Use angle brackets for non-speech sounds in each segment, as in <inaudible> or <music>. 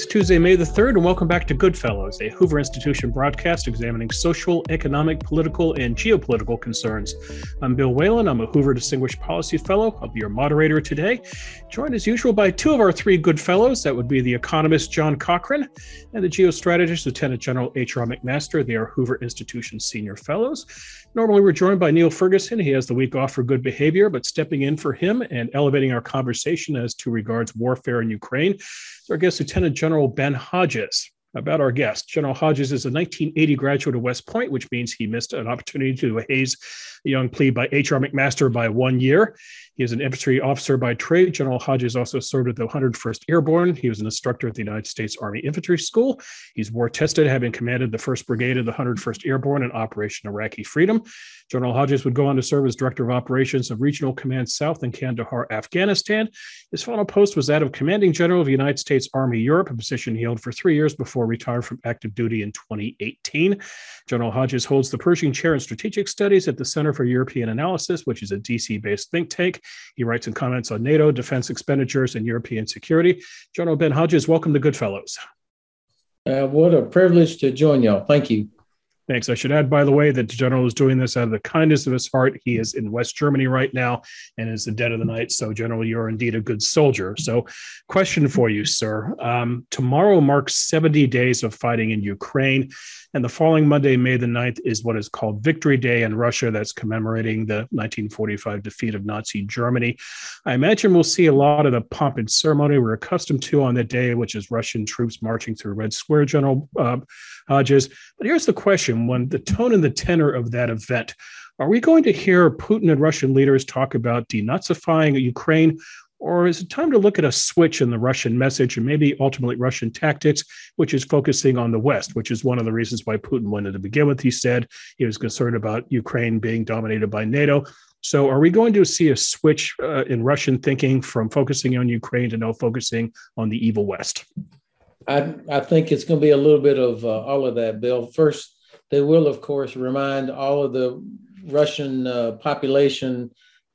It's Tuesday, May the 3rd, and welcome back to Goodfellows, a Hoover Institution broadcast examining social, economic, political, and geopolitical concerns. I'm Bill Whalen. I'm a Hoover Distinguished Policy Fellow. I'll be your moderator today, joined as usual by two of our three Goodfellows. That would be the economist John Cochrane and the geostrategist Lieutenant General H.R. McMaster. They are Hoover Institution Senior Fellows. Normally, we're joined by Niall Ferguson. He has the week off for good behavior, but stepping in for him and elevating our conversation as to regards warfare in Ukraine our guest, Lieutenant General Ben Hodges. About our guest, General Hodges is a 1980 graduate of West Point, which means he missed an opportunity to haze a young plebe by H.R. McMaster by one year. He is an infantry officer by trade. General Hodges also served at the 101st Airborne. He was an instructor at the United States Army Infantry School. He's war tested, having commanded the 1st Brigade of the 101st Airborne in Operation Iraqi Freedom. General Hodges would go on to serve as Director of Operations of Regional Command South in Kandahar, Afghanistan. His final post was that of Commanding General of the United States Army Europe, a position he held for three years before retiring from active duty in 2018. General Hodges holds the Pershing Chair in Strategic Studies at the Center for European Analysis, which is a DC based think tank. He writes and comments on NATO, defense expenditures, and European security. General Ben Hodges, welcome to Goodfellows. Uh, what a privilege to join y'all. Thank you. Thanks. I should add, by the way, that the general is doing this out of the kindness of his heart. He is in West Germany right now and is the dead of the night. So, General, you're indeed a good soldier. So, question for you, sir. Um, tomorrow marks 70 days of fighting in Ukraine. And the following Monday, May the 9th, is what is called Victory Day in Russia. That's commemorating the 1945 defeat of Nazi Germany. I imagine we'll see a lot of the pomp and ceremony we're accustomed to on that day, which is Russian troops marching through Red Square, General uh, Hodges. But here's the question when the tone and the tenor of that event, are we going to hear Putin and Russian leaders talk about denazifying Ukraine, or is it time to look at a switch in the Russian message and maybe ultimately Russian tactics, which is focusing on the West, which is one of the reasons why Putin wanted to begin with? He said he was concerned about Ukraine being dominated by NATO. So, are we going to see a switch uh, in Russian thinking from focusing on Ukraine to now focusing on the evil West? I, I think it's going to be a little bit of uh, all of that, Bill. First, they will, of course, remind all of the Russian uh, population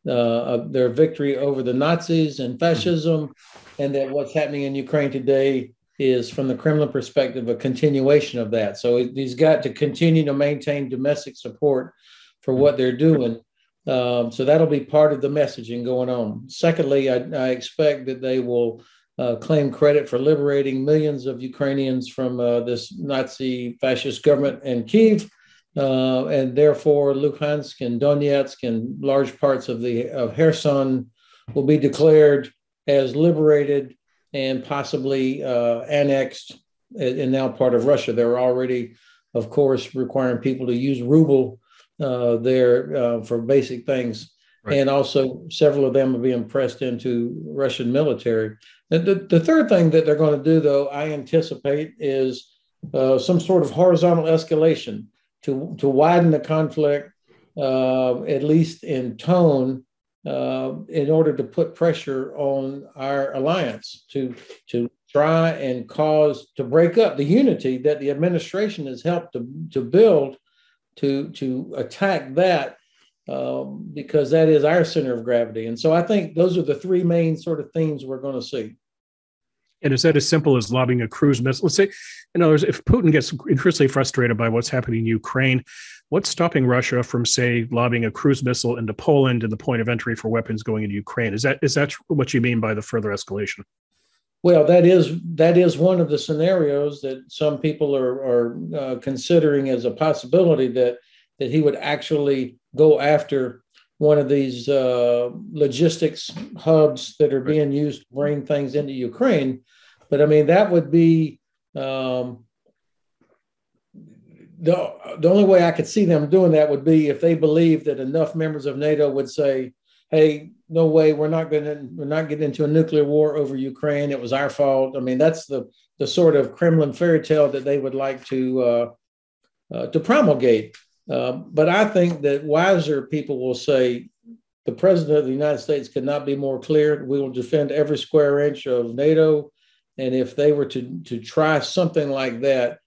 uh, their victory over the Nazis and fascism, and that what's happening in Ukraine today is, from the Kremlin perspective, a continuation of that. So he's got to continue to maintain domestic support for what they're doing. Um, so that'll be part of the messaging going on. Secondly, I, I expect that they will uh, claim credit for liberating millions of Ukrainians from uh, this Nazi fascist government in Kiev uh, and therefore Luhansk and Donetsk and large parts of the of Kherson will be declared as liberated and possibly uh, annexed and now part of Russia. They're already, of course, requiring people to use ruble uh, there uh, for basic things. Right. And also, several of them are being pressed into Russian military. The, the, the third thing that they're going to do, though, I anticipate, is uh, some sort of horizontal escalation to, to widen the conflict, uh, at least in tone, uh, in order to put pressure on our alliance to, to try and cause to break up the unity that the administration has helped to, to build to, to attack that um, because that is our center of gravity. And so I think those are the three main sort of themes we're going to see. And is that as simple as lobbing a cruise missile? Let's say, in other words, if Putin gets increasingly frustrated by what's happening in Ukraine, what's stopping Russia from, say, lobbing a cruise missile into Poland and the point of entry for weapons going into Ukraine? Is that is that what you mean by the further escalation? Well, that is that is one of the scenarios that some people are are uh, considering as a possibility that that he would actually go after one of these uh, logistics hubs that are being used to bring things into Ukraine. But I mean, that would be um, the the only way I could see them doing that would be if they believe that enough members of NATO would say, "Hey, no way, we're not going to we're not getting into a nuclear war over Ukraine. It was our fault." I mean, that's the the sort of Kremlin fairy tale that they would like to uh, uh, to promulgate. Uh, but I think that wiser people will say the president of the United States could not be more clear. We will defend every square inch of NATO and if they were to, to try something like that,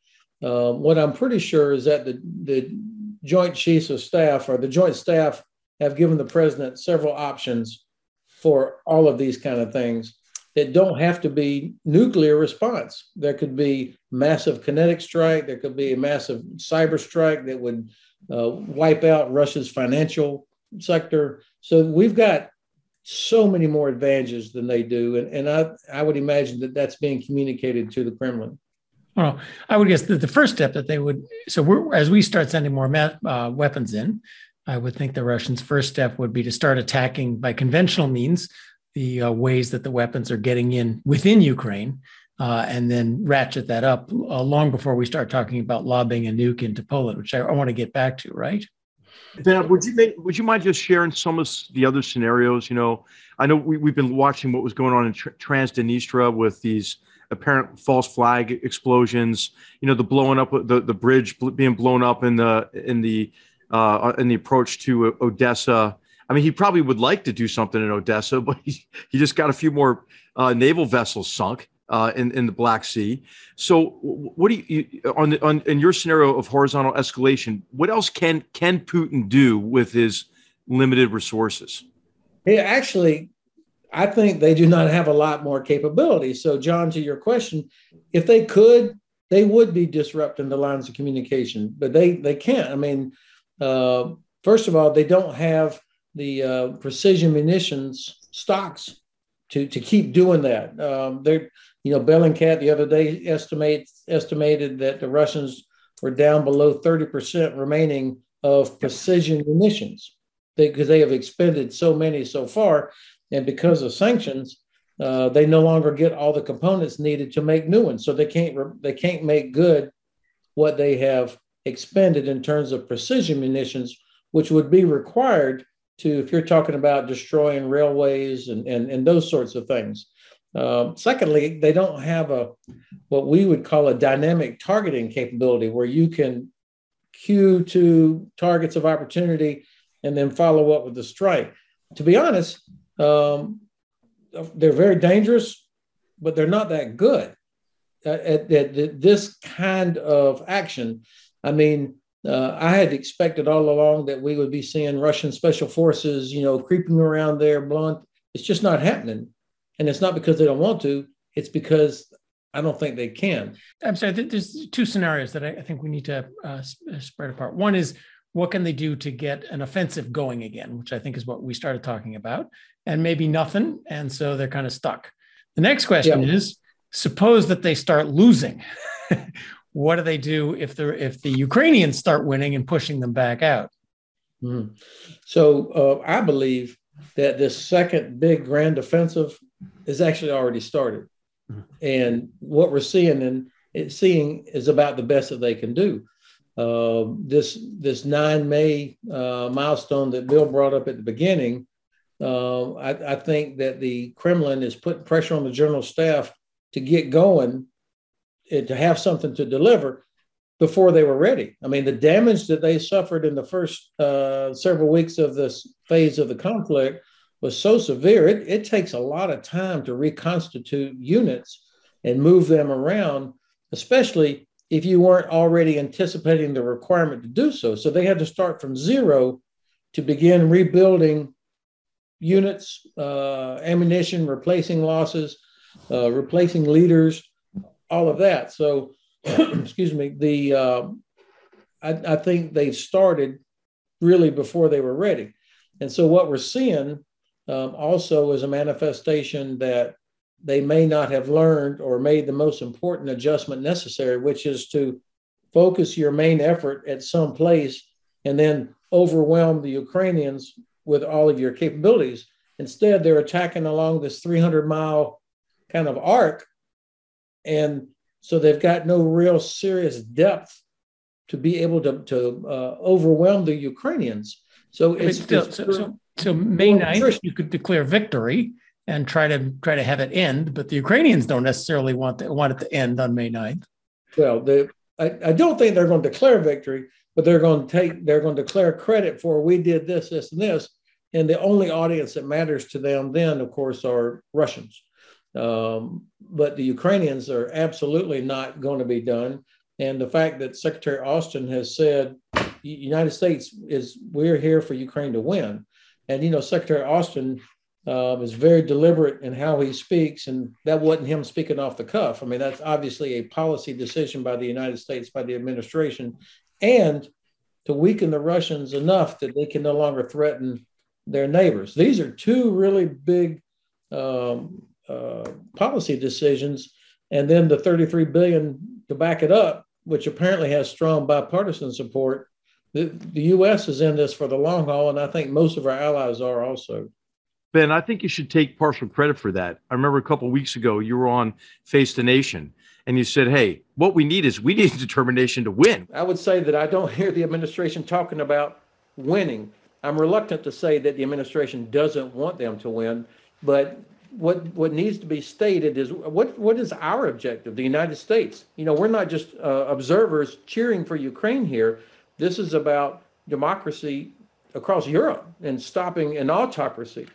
um, what I'm pretty sure is that the, the Joint Chiefs of Staff or the Joint Staff have given the president several options for all of these kind of things. that don't have to be nuclear response. There could be massive kinetic strike. There could be a massive cyber strike that would uh, wipe out Russia's financial sector. So we've got so many more advantages than they do, and, and I I would imagine that that's being communicated to the Kremlin. Well, I would guess that the first step that they would so as we start sending more uh, weapons in, I would think the Russians' first step would be to start attacking by conventional means the uh, ways that the weapons are getting in within Ukraine, uh, and then ratchet that up uh, long before we start talking about lobbing a nuke into Poland, which I, I want to get back to. Right? Dan, would you make, would you mind just sharing some of the other scenarios? You know, I know we, we've been watching what was going on in Transnistria with these apparent false flag explosions. You know, the blowing up the the bridge being blown up in the in the uh, in the approach to Odessa. I mean, he probably would like to do something in Odessa, but he, he just got a few more uh, naval vessels sunk uh, in in the Black Sea. So, what do you on the on in your scenario of horizontal escalation? What else can can Putin do with his limited resources? He actually, I think they do not have a lot more capability. So, John, to your question, if they could, they would be disrupting the lines of communication, but they they can't. I mean, uh, first of all, they don't have the uh, precision munitions stocks to to keep doing that. Um, they're you know Bellingcat the other day estimates estimated that the Russians were down below thirty percent remaining of precision munitions because they, have expended so many so far, and because of sanctions. Uh, they no longer get all the components needed to make new ones, so they can't they can't make good what they have expended in terms of precision munitions, which would be required to, if you're talking about destroying railways and, and, and those sorts of things. Uh, secondly, they don't have a what we would call a dynamic targeting capability where you can cue to targets of opportunity and then follow up with the strike. To be honest, um, they're very dangerous, but they're not that good at, at, at this kind of action. I mean, uh, I had expected all along that we would be seeing Russian special forces, you know, creeping around there, blunt. It's just not happening, and it's not because they don't want to. It's because I don't think they can. I'm sorry. There's two scenarios that I think we need to uh, uh, spread apart. One is what can they do to get an offensive going again, which I think is what we started talking about, and maybe nothing, and so they're kind of stuck. The next question yeah. is: suppose that they start losing. <laughs> what do they do if the if the Ukrainians start winning and pushing them back out? Mm-hmm. So uh, I believe that this second big grand offensive is actually already started, mm-hmm. and what we're seeing and seeing is about the best that they can do. Uh, this this 9 May uh, milestone that Bill brought up at the beginning, uh, I, I, think that the Kremlin is putting pressure on the general staff to get going to have something to deliver before they were ready. I mean, the damage that they suffered in the first uh, several weeks of this phase of the conflict was so severe. It, it takes a lot of time to reconstitute units and move them around, especially if you weren't already anticipating the requirement to do so. So they had to start from zero to begin rebuilding units, uh, ammunition, replacing losses, uh, replacing leaders, all of that. So, <clears throat> excuse me, the uh, I, I, think they started really before they were ready. And so, what we're seeing um, also is a manifestation that they may not have learned or made the most important adjustment necessary, which is to focus your main effort at some place and then overwhelm the Ukrainians with all of your capabilities. Instead, they're attacking along this 300 mile kind of arc and so they've got no real serious depth to be able to, to uh, overwhelm the Ukrainians. So it's, still, it's so, so, so, May 9th, you could declare victory and try to try to have it end, but the Ukrainians don't necessarily want want it to end on May 9th. Well, the, I, I don't think they're going to declare victory, but they're going to take they're going to declare credit for we did this, this, and this. And the only audience that matters to them then, of course, are Russians. Um, but the Ukrainians are absolutely not going to be done. And the fact that Secretary Austin has said, United States is, we're here for Ukraine to win. And, you know, Secretary Austin um, is very deliberate in how he speaks, and that wasn't him speaking off the cuff. I mean, that's obviously a policy decision by the United States, by the administration, and to weaken the Russians enough that they can no longer threaten their neighbors. These are two really big um, uh, policy decisions, and then the 33 billion to back it up, which apparently has strong bipartisan support. The, the U.S. is in this for the long haul, and I think most of our allies are also. Ben, I think you should take partial credit for that. I remember a couple weeks ago you were on Face the Nation and you said, "Hey, what we need is we need <laughs> determination to win." I would say that I don't <laughs> hear the administration talking about winning. I'm reluctant to say that the administration doesn't want them to win, but what what needs to be stated is what what is our objective, the United States? You know, we're not just uh, observers cheering for Ukraine here. This is about democracy across Europe and stopping an autocracy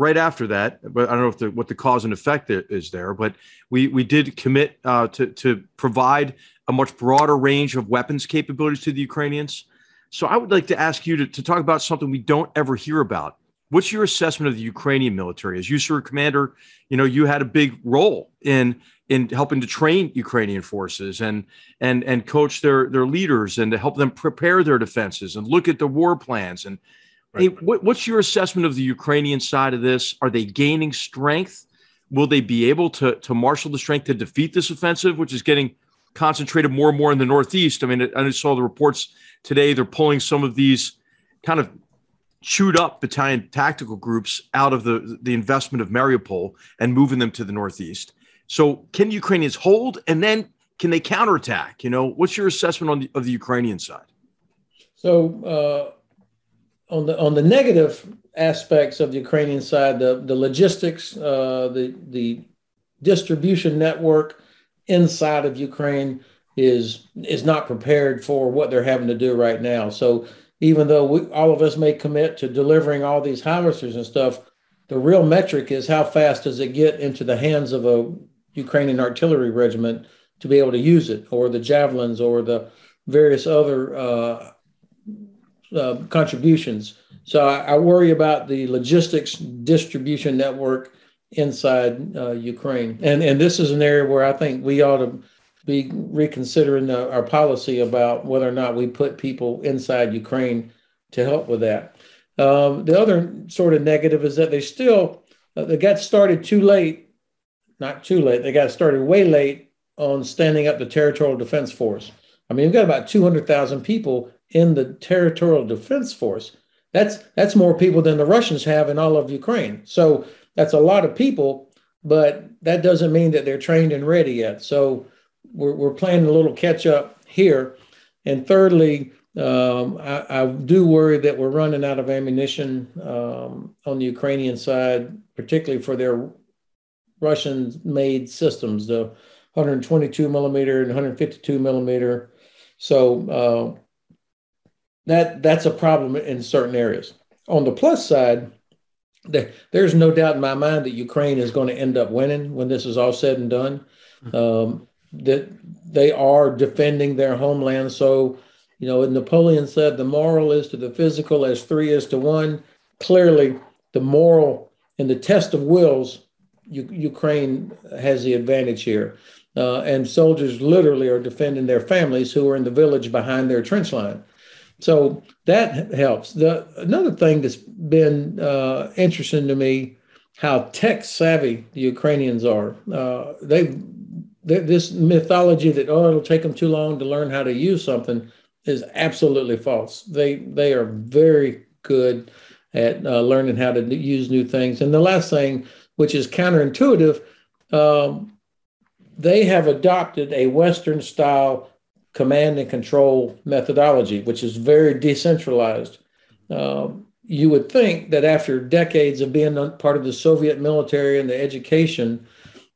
right after that, but I don't know if the, what the cause and effect is there, but we we did commit uh, to to provide a much broader range of weapons capabilities to the Ukrainians. So I would like to ask you to, to talk about something we don't ever hear about. What's your assessment of the Ukrainian military? As you, sir, commander, you know you had a big role in in helping to train Ukrainian forces and and and coach their their leaders and to help them prepare their defenses and look at the war plans and Right. Hey, what, what's your assessment of the Ukrainian side of this? Are they gaining strength? Will they be able to to marshal the strength to defeat this offensive, which is getting concentrated more and more in the Northeast? I mean, I saw the reports today. They're pulling some of these kind of chewed up battalion tactical groups out of the the investment of Mariupol and moving them to the Northeast. So, can Ukrainians hold, and then can they counterattack? You know, what's your assessment on the, of the Ukrainian side? So. Uh on the on the negative aspects of the Ukrainian side, the the logistics, uh, the the distribution network inside of Ukraine is is not prepared for what they're having to do right now. So even though we, all of us may commit to delivering all these howitzers and stuff, the real metric is how fast does it get into the hands of a Ukrainian artillery regiment to be able to use it, or the javelins, or the various other uh, uh, contributions. So I, I, worry about the logistics distribution network inside uh, Ukraine, and and this is an area where I think we ought to be reconsidering our policy about whether or not we put people inside Ukraine to help with that. Um, the other sort of negative is that they still uh, they got started too late, not too late. They got started way late on standing up the territorial defense force. I mean, we've got about 200,000 people in the territorial defense force. That's that's more people than the Russians have in all of Ukraine. So that's a lot of people, but that doesn't mean that they're trained and ready yet. So we're, we're playing a little catch up here. And thirdly, um, I, I, do worry that we're running out of ammunition um, on the Ukrainian side, particularly for their Russian made systems, the 122 millimeter and 152 millimeter. So uh, that that's a problem in certain areas. On the plus side, there, there's no doubt in my mind that Ukraine is going to end up winning when this is all said and done. Mm-hmm. Um, that they are defending their homeland. So, you know, Napoleon said the moral is to the physical as three is to one. Clearly, the moral and the test of wills, U- Ukraine has the advantage here. Uh, and soldiers literally are defending their families who are in the village behind their trench line. So that helps. The another thing that's been uh, interesting to me, how tech savvy the Ukrainians are. Uh, they this mythology that oh it'll take them too long to learn how to use something is absolutely false. They they are very good at uh, learning how to use new things. And the last thing, which is counterintuitive, um, they have adopted a Western style command and control methodology, which is very decentralized. Um, you would think that after decades of being part of the Soviet military and the education,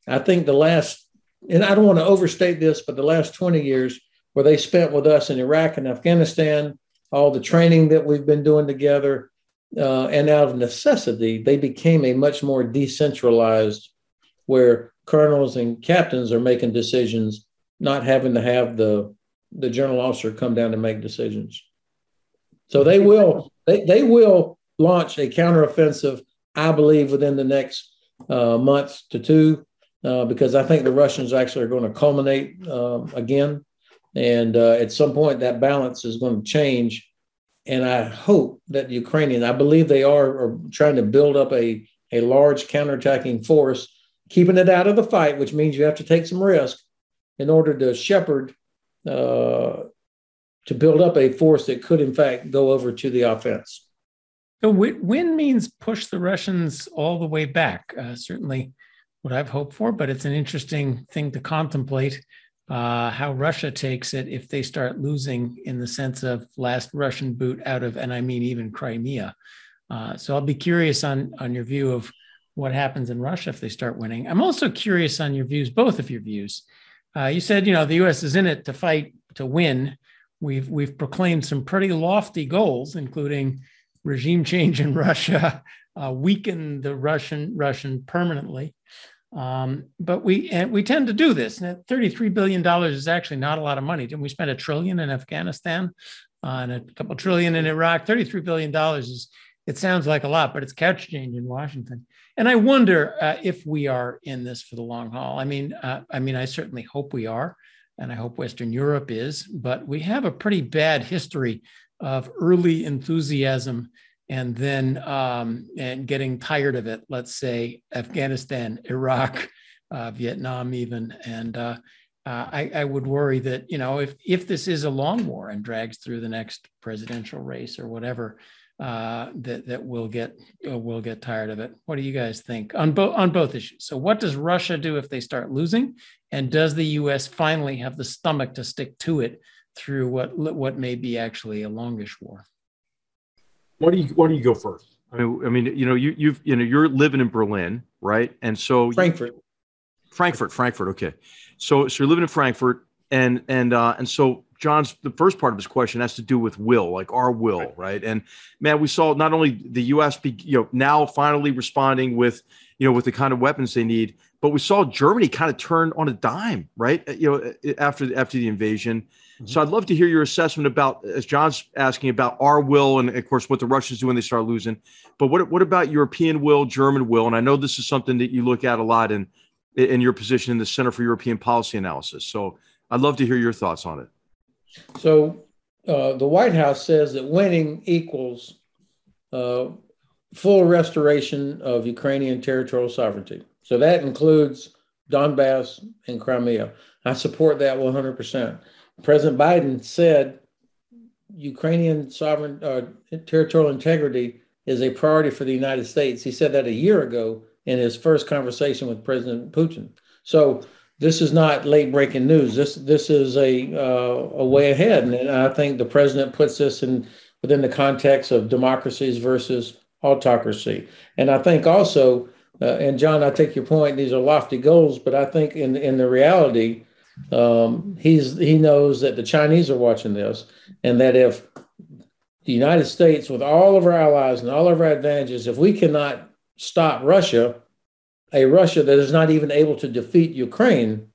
I think the last, and I don't want to overstate this, but the last 20 years where they spent with us in Iraq and Afghanistan, all the training that we've been doing together, uh, and out of necessity, they became a much more decentralized, where colonels and captains are making decisions, not having to have the the general officer come down to make decisions. So they will they, they will launch a counteroffensive I believe within the next uh, month to two, uh, because I think the Russians actually are going to culminate uh, again. And uh, at some point, that balance is going to change. And I hope that the Ukrainian, I believe they are, are trying to build up a, a large counterattacking force, keeping it out of the fight, which means you have to take some risk in order to shepherd, uh, to build up a force that could, in fact, go over to the offense. So win means push the Russians all the way back. Uh, certainly, what I've hoped for, but it's an interesting thing to contemplate uh, how Russia takes it if they start losing in the sense of last Russian boot out of, and I mean even Crimea. Uh, so I'll be curious on on your view of what happens in Russia if they start winning. I'm also curious on your views, both of your views. Uh, you said you know the U.S. is in it to fight to win. We've we've proclaimed some pretty lofty goals, including regime change in <laughs> Russia, uh, weaken the Russian Russian permanently. Um, but we and we tend to do this. And thirty-three billion dollars is actually not a lot of money. Didn't we spend a trillion in Afghanistan uh, and a couple trillion in Iraq? Thirty-three billion dollars is it sounds like a lot, but it's couch change in Washington. And I wonder uh, if we are in this for the long haul. I mean, uh, I mean, I certainly hope we are, and I hope Western Europe is. But we have a pretty bad history of early enthusiasm and then um, and getting tired of it. Let's say Afghanistan, <laughs> Iraq, uh, Vietnam, even, and uh, uh, I, I, would worry that you know if if this is a long war and drags through the next presidential race or whatever, uh, that that we'll get uh, we'll get tired of it. What do you guys think on both on both issues? So, what does Russia do if they start losing, and does the U.S. finally have the stomach to stick to it through what what may be actually a longish war? Why do you Why do you go first? I mean, I mean, you know, you you've you know you're living in Berlin, right? And so Frankfurt, Frankfurt, Frankfurt. Okay, so so you're living in Frankfurt, and and uh, and so John's the first part of his question has to do with will, like our will, right? right? And man, we saw not only the U.S. be you know now finally responding with you know with the kind of weapons they need, but we saw Germany kind of turn on a dime, right? You know, after after the invasion. Mm-hmm. So I'd love to hear your assessment about, as John's asking about our will, and of course what the Russians do when they start losing. But what what about European will, German will? And I know this is something that you look at a lot in in your position in the Center for European Policy Analysis. So I'd love to hear your thoughts on it. So uh, the White House says that winning equals uh, full restoration of Ukrainian territorial sovereignty. So that includes Donbass and Crimea. I support that 100%. President Biden said Ukrainian sovereign uh, territorial integrity is a priority for the United States. He said that a year ago in his first conversation with President Putin. So this is not late breaking news. This this is a uh, a way ahead, and I think the president puts this in within the context of democracies versus autocracy. And I think also, uh, and John, I take your point. These are lofty goals, but I think in in the reality, um, he's he knows that the Chinese are watching this, and that if the United States, with all of our allies and all of our advantages, if we cannot stop Russia, a Russia that is not even able to defeat Ukraine,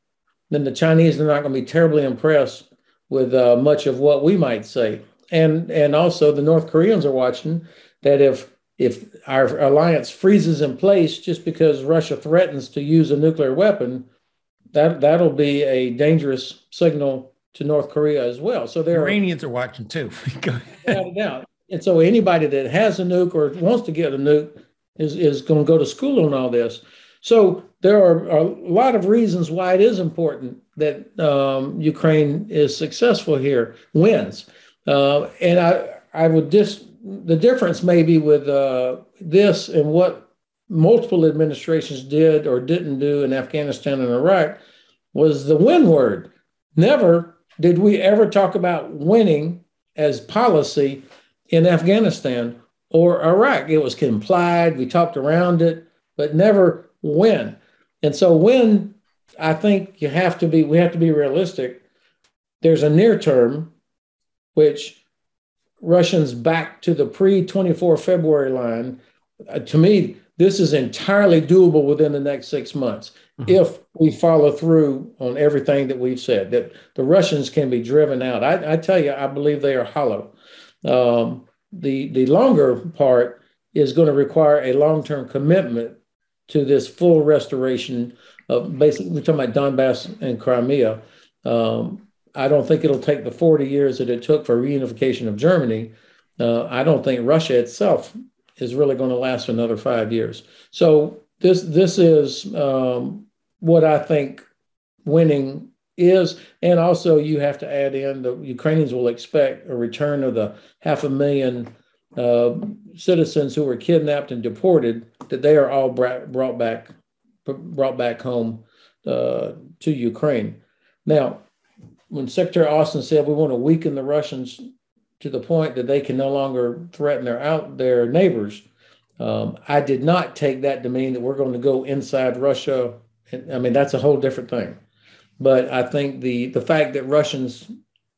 then the Chinese are not going to be terribly impressed with uh, much of what we might say. And and also the North Koreans are watching that if if our alliance freezes in place just because Russia threatens to use a nuclear weapon, that that'll be a dangerous signal to North Korea as well. So the Iranians are, are watching too. <laughs> without a doubt. And so anybody that has a nuke or wants to get a nuke is, is going to go to school on all this. So there are a lot of reasons why it is important that um, Ukraine is successful here, wins. Uh, and I, I would just, the difference maybe with uh, this and what multiple administrations did or didn't do in Afghanistan and Iraq was the win word. Never did we ever talk about winning as policy in Afghanistan or Iraq. It was complied, we talked around it, but never win. And so when I think you have to be, we have to be realistic. There's a near term, which Russians back to the pre 24 February line. Uh, to me, this is entirely doable within the next six months mm-hmm. if we follow through on everything that we've said. That the Russians can be driven out. I, I tell you, I believe they are hollow. Um, the the longer part is going to require a long term commitment to this full restoration of basically, we're talking about Donbass and Crimea. Um, I don't think it'll take the 40 years that it took for reunification of Germany. Uh, I don't think Russia itself is really going to last another five years. So this this is um, what I think winning is, and also you have to add in the Ukrainians will expect a return of the half a million uh, citizens who were kidnapped and deported that they are all brought back brought back home uh, to Ukraine. Now, when Secretary Austin said we want to weaken the Russians to the point that they can no longer threaten their out their neighbors, um, I did not take that to mean that we're going to go inside Russia. I mean, that's a whole different thing. But I think the the fact that Russians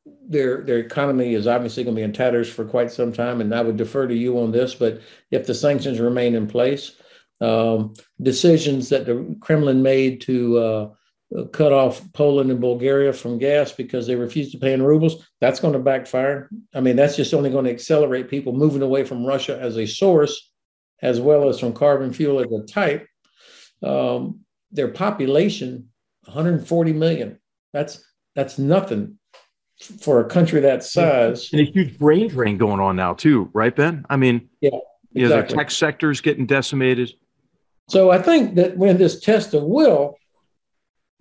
their their economy is obviously going to be in tatters for quite some time, and I would defer to you on this. But if the sanctions remain in place, um, decisions that the Kremlin made to uh, cut off Poland and Bulgaria from gas because they refused to pay in rubles, that's going to backfire. I mean, that's just only going to accelerate people moving away from Russia as a source, as well as from carbon fuel as a type. Um, their population, 140 million. That's that's nothing for a country that size. And a huge brain drain going on now too, right, Ben? I mean, yeah, exactly. you know, the tech sector is getting decimated. So I think that when this test of will,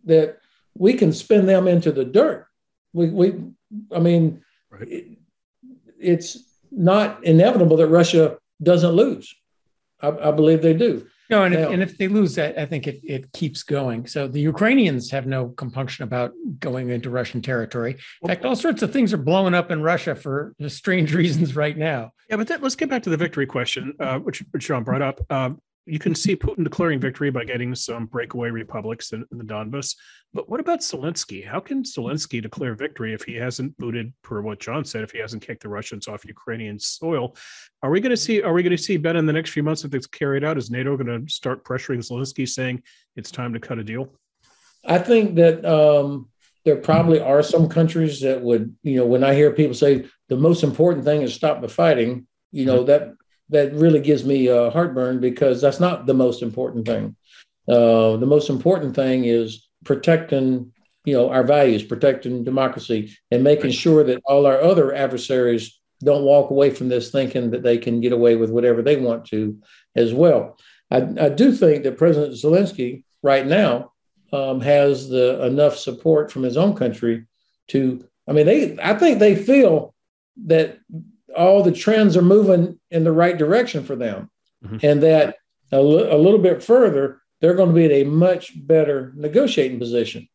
that we can spin them into the dirt. We, we I mean, right. it, it's not inevitable that Russia doesn't lose. I, I believe they do. No, and, now, if, and if they lose that, I think it, it keeps going. So the Ukrainians have no compunction about going into Russian territory. In fact, all sorts of things are blowing up in Russia for strange <laughs> reasons right now. Yeah, but that, let's get back to the victory question, uh, which, which Sean brought up. Um, you can see Putin declaring victory by getting some breakaway republics in, in, the Donbas. But what about Zelensky? How can Zelensky declare victory if he hasn't booted, per what John said, if he hasn't kicked the Russians off Ukrainian soil? Are we going to see? Are we going to see Ben in the next few months if it's carried out? Is NATO going to start pressuring Zelensky, saying it's time to cut a deal? I think that um, there probably are some countries that would, you know, when I hear people say the most important thing is stop the fighting, you know, mm-hmm. that that really gives me uh, heartburn because that's not the most important thing. Uh, the most important thing is protecting, you know, our values, protecting democracy, and making sure that all our other adversaries don't walk away from this thinking that they can get away with whatever they want to, as well. I, I do think that President Zelensky right now um, has the enough support from his own country to. I mean, they. I think they feel that all the trends are moving in the right direction for them. Mm-hmm. And that a, l- a little bit further, they're going to be in a much better negotiating position.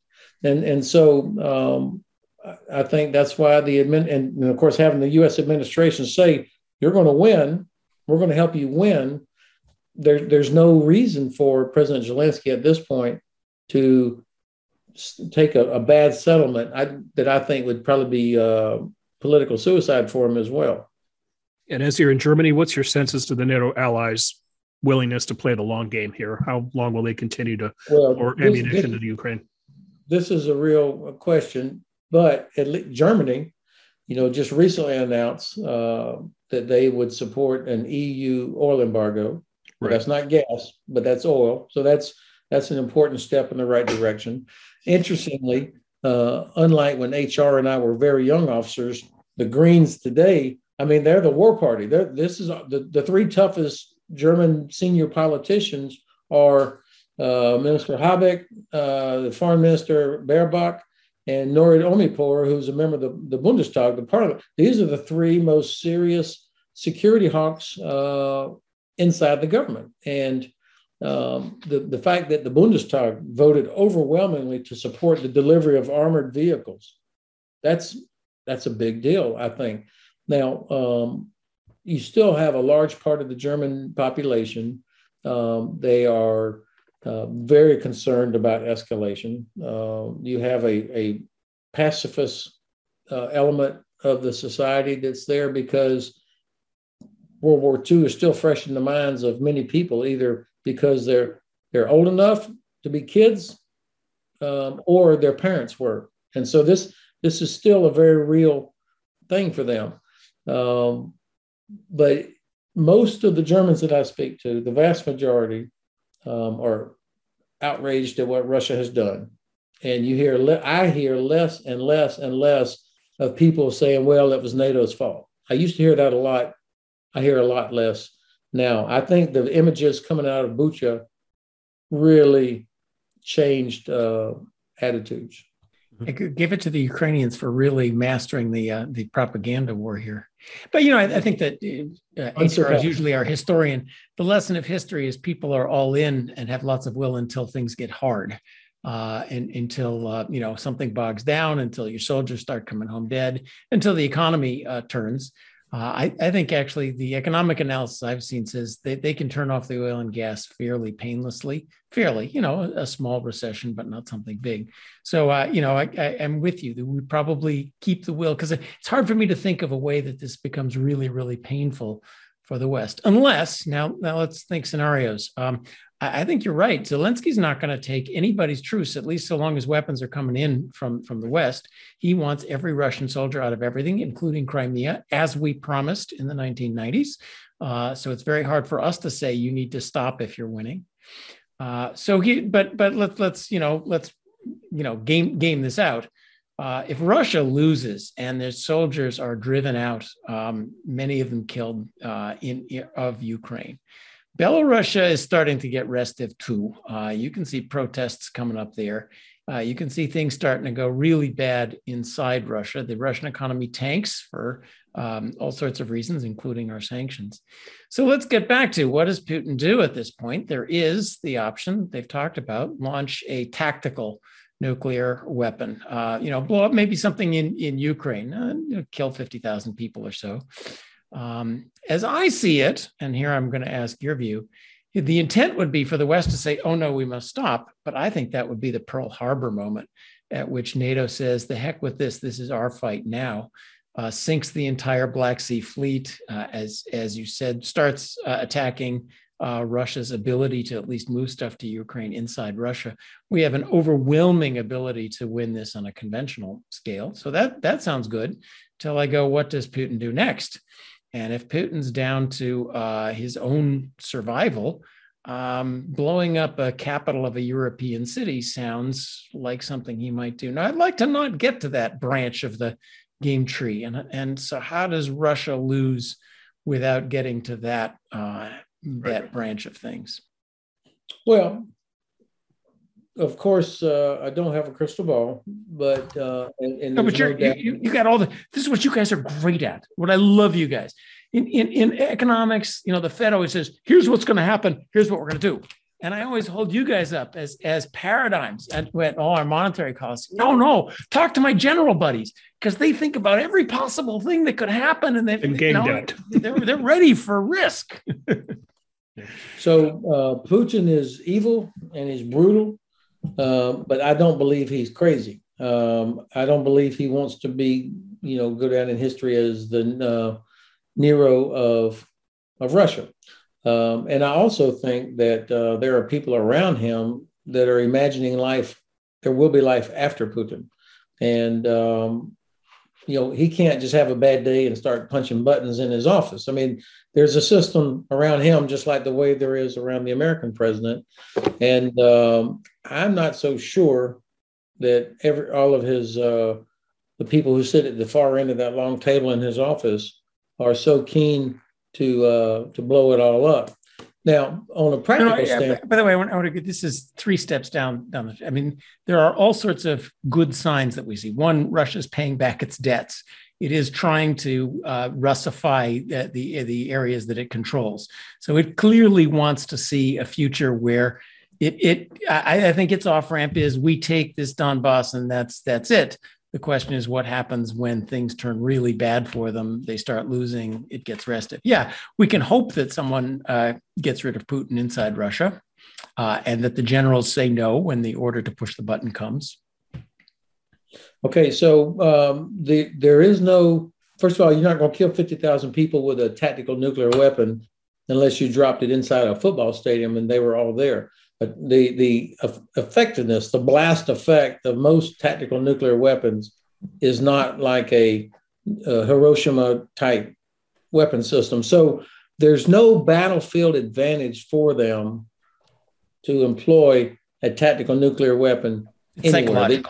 And, and so um, I think that's why the admin, and, and of course, having the U.S. administration say, you're going to win, we're going to help you win. There, there's no reason for President Zelensky at this point to take a, a bad settlement I, that I think would probably be uh, political suicide for him as well. And as you're in Germany, what's your senses to the NATO allies' willingness to play the long game here? How long will they continue to well, pour this, ammunition this, to Ukraine? This is a real question, but at least Germany, you know, just recently announced uh, that they would support an EU oil embargo. Right. That's not gas, but that's oil. So that's that's an important step in the right direction. Interestingly, uh, unlike when HR and I were very young officers, the Greens today, I mean, they're the war party. They're, this is the, the three toughest German senior politicians are uh, Minister Habeck, uh, the Foreign Minister Baerbock, and Norid Omipour, who's a member of the, the Bundestag, the parliament. These are the three most serious security hawks uh, inside the government. And um, the, the fact that the Bundestag voted overwhelmingly to support the delivery of armored vehicles, that's that's a big deal, I think. Now, um, you still have a large part of the German population. Um, they are uh, very concerned about escalation. Uh, you have a, a pacifist uh, element of the society that's there because World War II is still fresh in the minds of many people, either because they're they're old enough to be kids, um, or their parents were, and so this this is still a very real thing for them. Um, but most of the Germans that I speak to, the vast majority, um, are outraged at what Russia has done, and you hear le- I hear less and less and less of people saying, "Well, it was NATO's fault." I used to hear that a lot. I hear a lot less now. I think the images coming out of Bucha really changed uh, attitudes. Give it to the Ukrainians for really mastering the uh, the propaganda war here. But you know, I, I think that uh, HR is usually our historian. The lesson of history is people are all in and have lots of will until things get hard, uh, and until uh, you know something bogs down, until your soldiers start coming home dead, until the economy uh, turns. Uh, I, I, think actually the economic analysis I've seen says they, they can turn off the oil and gas fairly painlessly, fairly, you know, a, a small recession, but not something big. So, uh, you know, I, am with you that we probably keep the will because it's hard for me to think of a way that this becomes really, really painful for the West, unless now, now let's think scenarios. Um, I think you're right. Zelensky's not going to take anybody's truce, at least so long as weapons are coming in from, from the West. He wants every Russian soldier out of everything, including Crimea, as we promised in the 1990s. Uh, so it's very hard for us to say you need to stop if you're winning. Uh, so he, but but let's let's you know let's you know game game this out. Uh, if Russia loses and their soldiers are driven out, um, many of them killed uh, in of Ukraine Belarusia is starting to get restive too. Uh, you can see protests coming up there. Uh, you can see things starting to go really bad inside Russia. The Russian economy tanks for um, all sorts of reasons, including our sanctions. So let's get back to what does Putin do at this point? There is the option they've talked about launch a tactical nuclear weapon. Uh, you know, blow up maybe something in in Ukraine, uh, kill fifty thousand people or so. Um, as I see it, and here I'm going to ask your view, the intent would be for the West to say, oh no, we must stop. But I think that would be the Pearl Harbor moment at which NATO says, the heck with this, this is our fight now. Uh, sinks the entire Black Sea fleet, uh, as as you said, starts uh, attacking uh, Russia's ability to at least move stuff to Ukraine inside Russia. We have an overwhelming ability to win this on a conventional scale. So that that sounds good. Till I go, what does Putin do next? And if Putin's down to uh, his own survival, um, blowing up a capital of a European city sounds like something he might do. Now, I'd like to not get to that branch of the game tree. And, and so, how does Russia lose without getting to that, uh, that right. branch of things? Well, of course, uh, I don't have a crystal ball, but uh, and, and no, but you're, no you, you got all the. This is what you guys are great at. What I love you guys in in, in economics. You know, the Fed always says, "Here's what's going to happen. Here's what we're going to do." And I always hold you guys up as as paradigms at, at all our monetary costs. No, no, talk to my general buddies because they think about every possible thing that could happen, and they and you know, they're they're ready for risk. <laughs> so uh, Putin is evil and he's brutal um, but I don't believe he's crazy. Um, I don't believe he wants to be, you know, go down in history as the uh, Nero of of Russia. Um, and I also think that uh, there are people around him that are imagining life. There will be life after Putin, and um, you know he can't just have a bad day and start punching buttons in his office. I mean, there's a system around him, just like the way there is around the American president, and um, I'm not so sure that every all of his uh, the people who sit at the far end of that long table in his office are so keen to uh, to blow it all up. Now, on a practical no, standpoint, by the way, I want, I want to get this is three steps down down the. I mean, there are all sorts of good signs that we see. One, Russia's paying back its debts. It is trying to uh, Russify the, the the areas that it controls. So it clearly wants to see a future where it it I, I think its off ramp is we take this Donbass and that's that's it. The question is what happens when things turn really bad for them. They start losing. It gets restive. Yeah, we can hope that someone uh, gets rid of Putin inside Russia, uh, and that the generals say no when the order to push the button comes. Okay, so um, the there is no. First of all, you're not going to kill fifty thousand people with a tactical nuclear weapon unless you dropped it inside a football stadium and they were all there the the effectiveness, the blast effect of most tactical nuclear weapons is not like a, a Hiroshima type weapon system. So there's no battlefield advantage for them to employ a tactical nuclear weapon It's anywhere. They,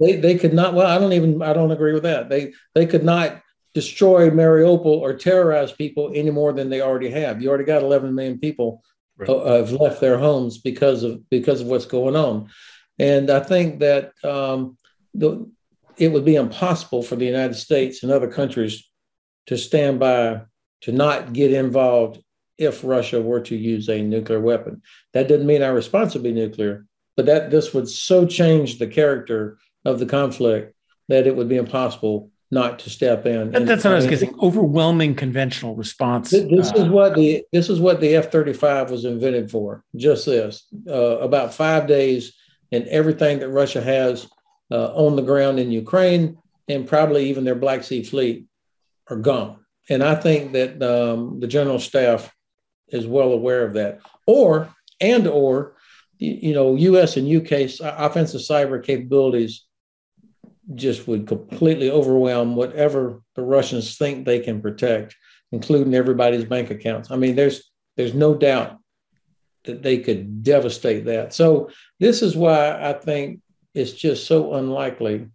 they, they could not, well, I don't even, I don't agree with that. They, they could not destroy Mariupol or terrorize people any more than they already have. You already got 11 million people Right. uh, have left their homes because of because of what's going on, and I think that um, the, it would be impossible for the United States and other countries to stand by to not get involved if Russia were to use a nuclear weapon. That doesn't mean our response would be nuclear, but that this would so change the character of the conflict that it would be impossible not to step in. That- And, That's what I was guessing. Overwhelming conventional response. Th- This is uh, what the this is what the F thirty five was invented for. Just this, uh, about five days, and everything that Russia has uh, on the ground in Ukraine, and probably even their Black Sea Fleet, are gone. And I think that um, the general staff is well aware of that. Or and or, you know, U.S. and U.K. offensive cyber capabilities just would completely overwhelm whatever the Russians think they can protect including everybody's bank accounts. I mean, there's there's no doubt that they could devastate that. So this is why I think it's just so unlikely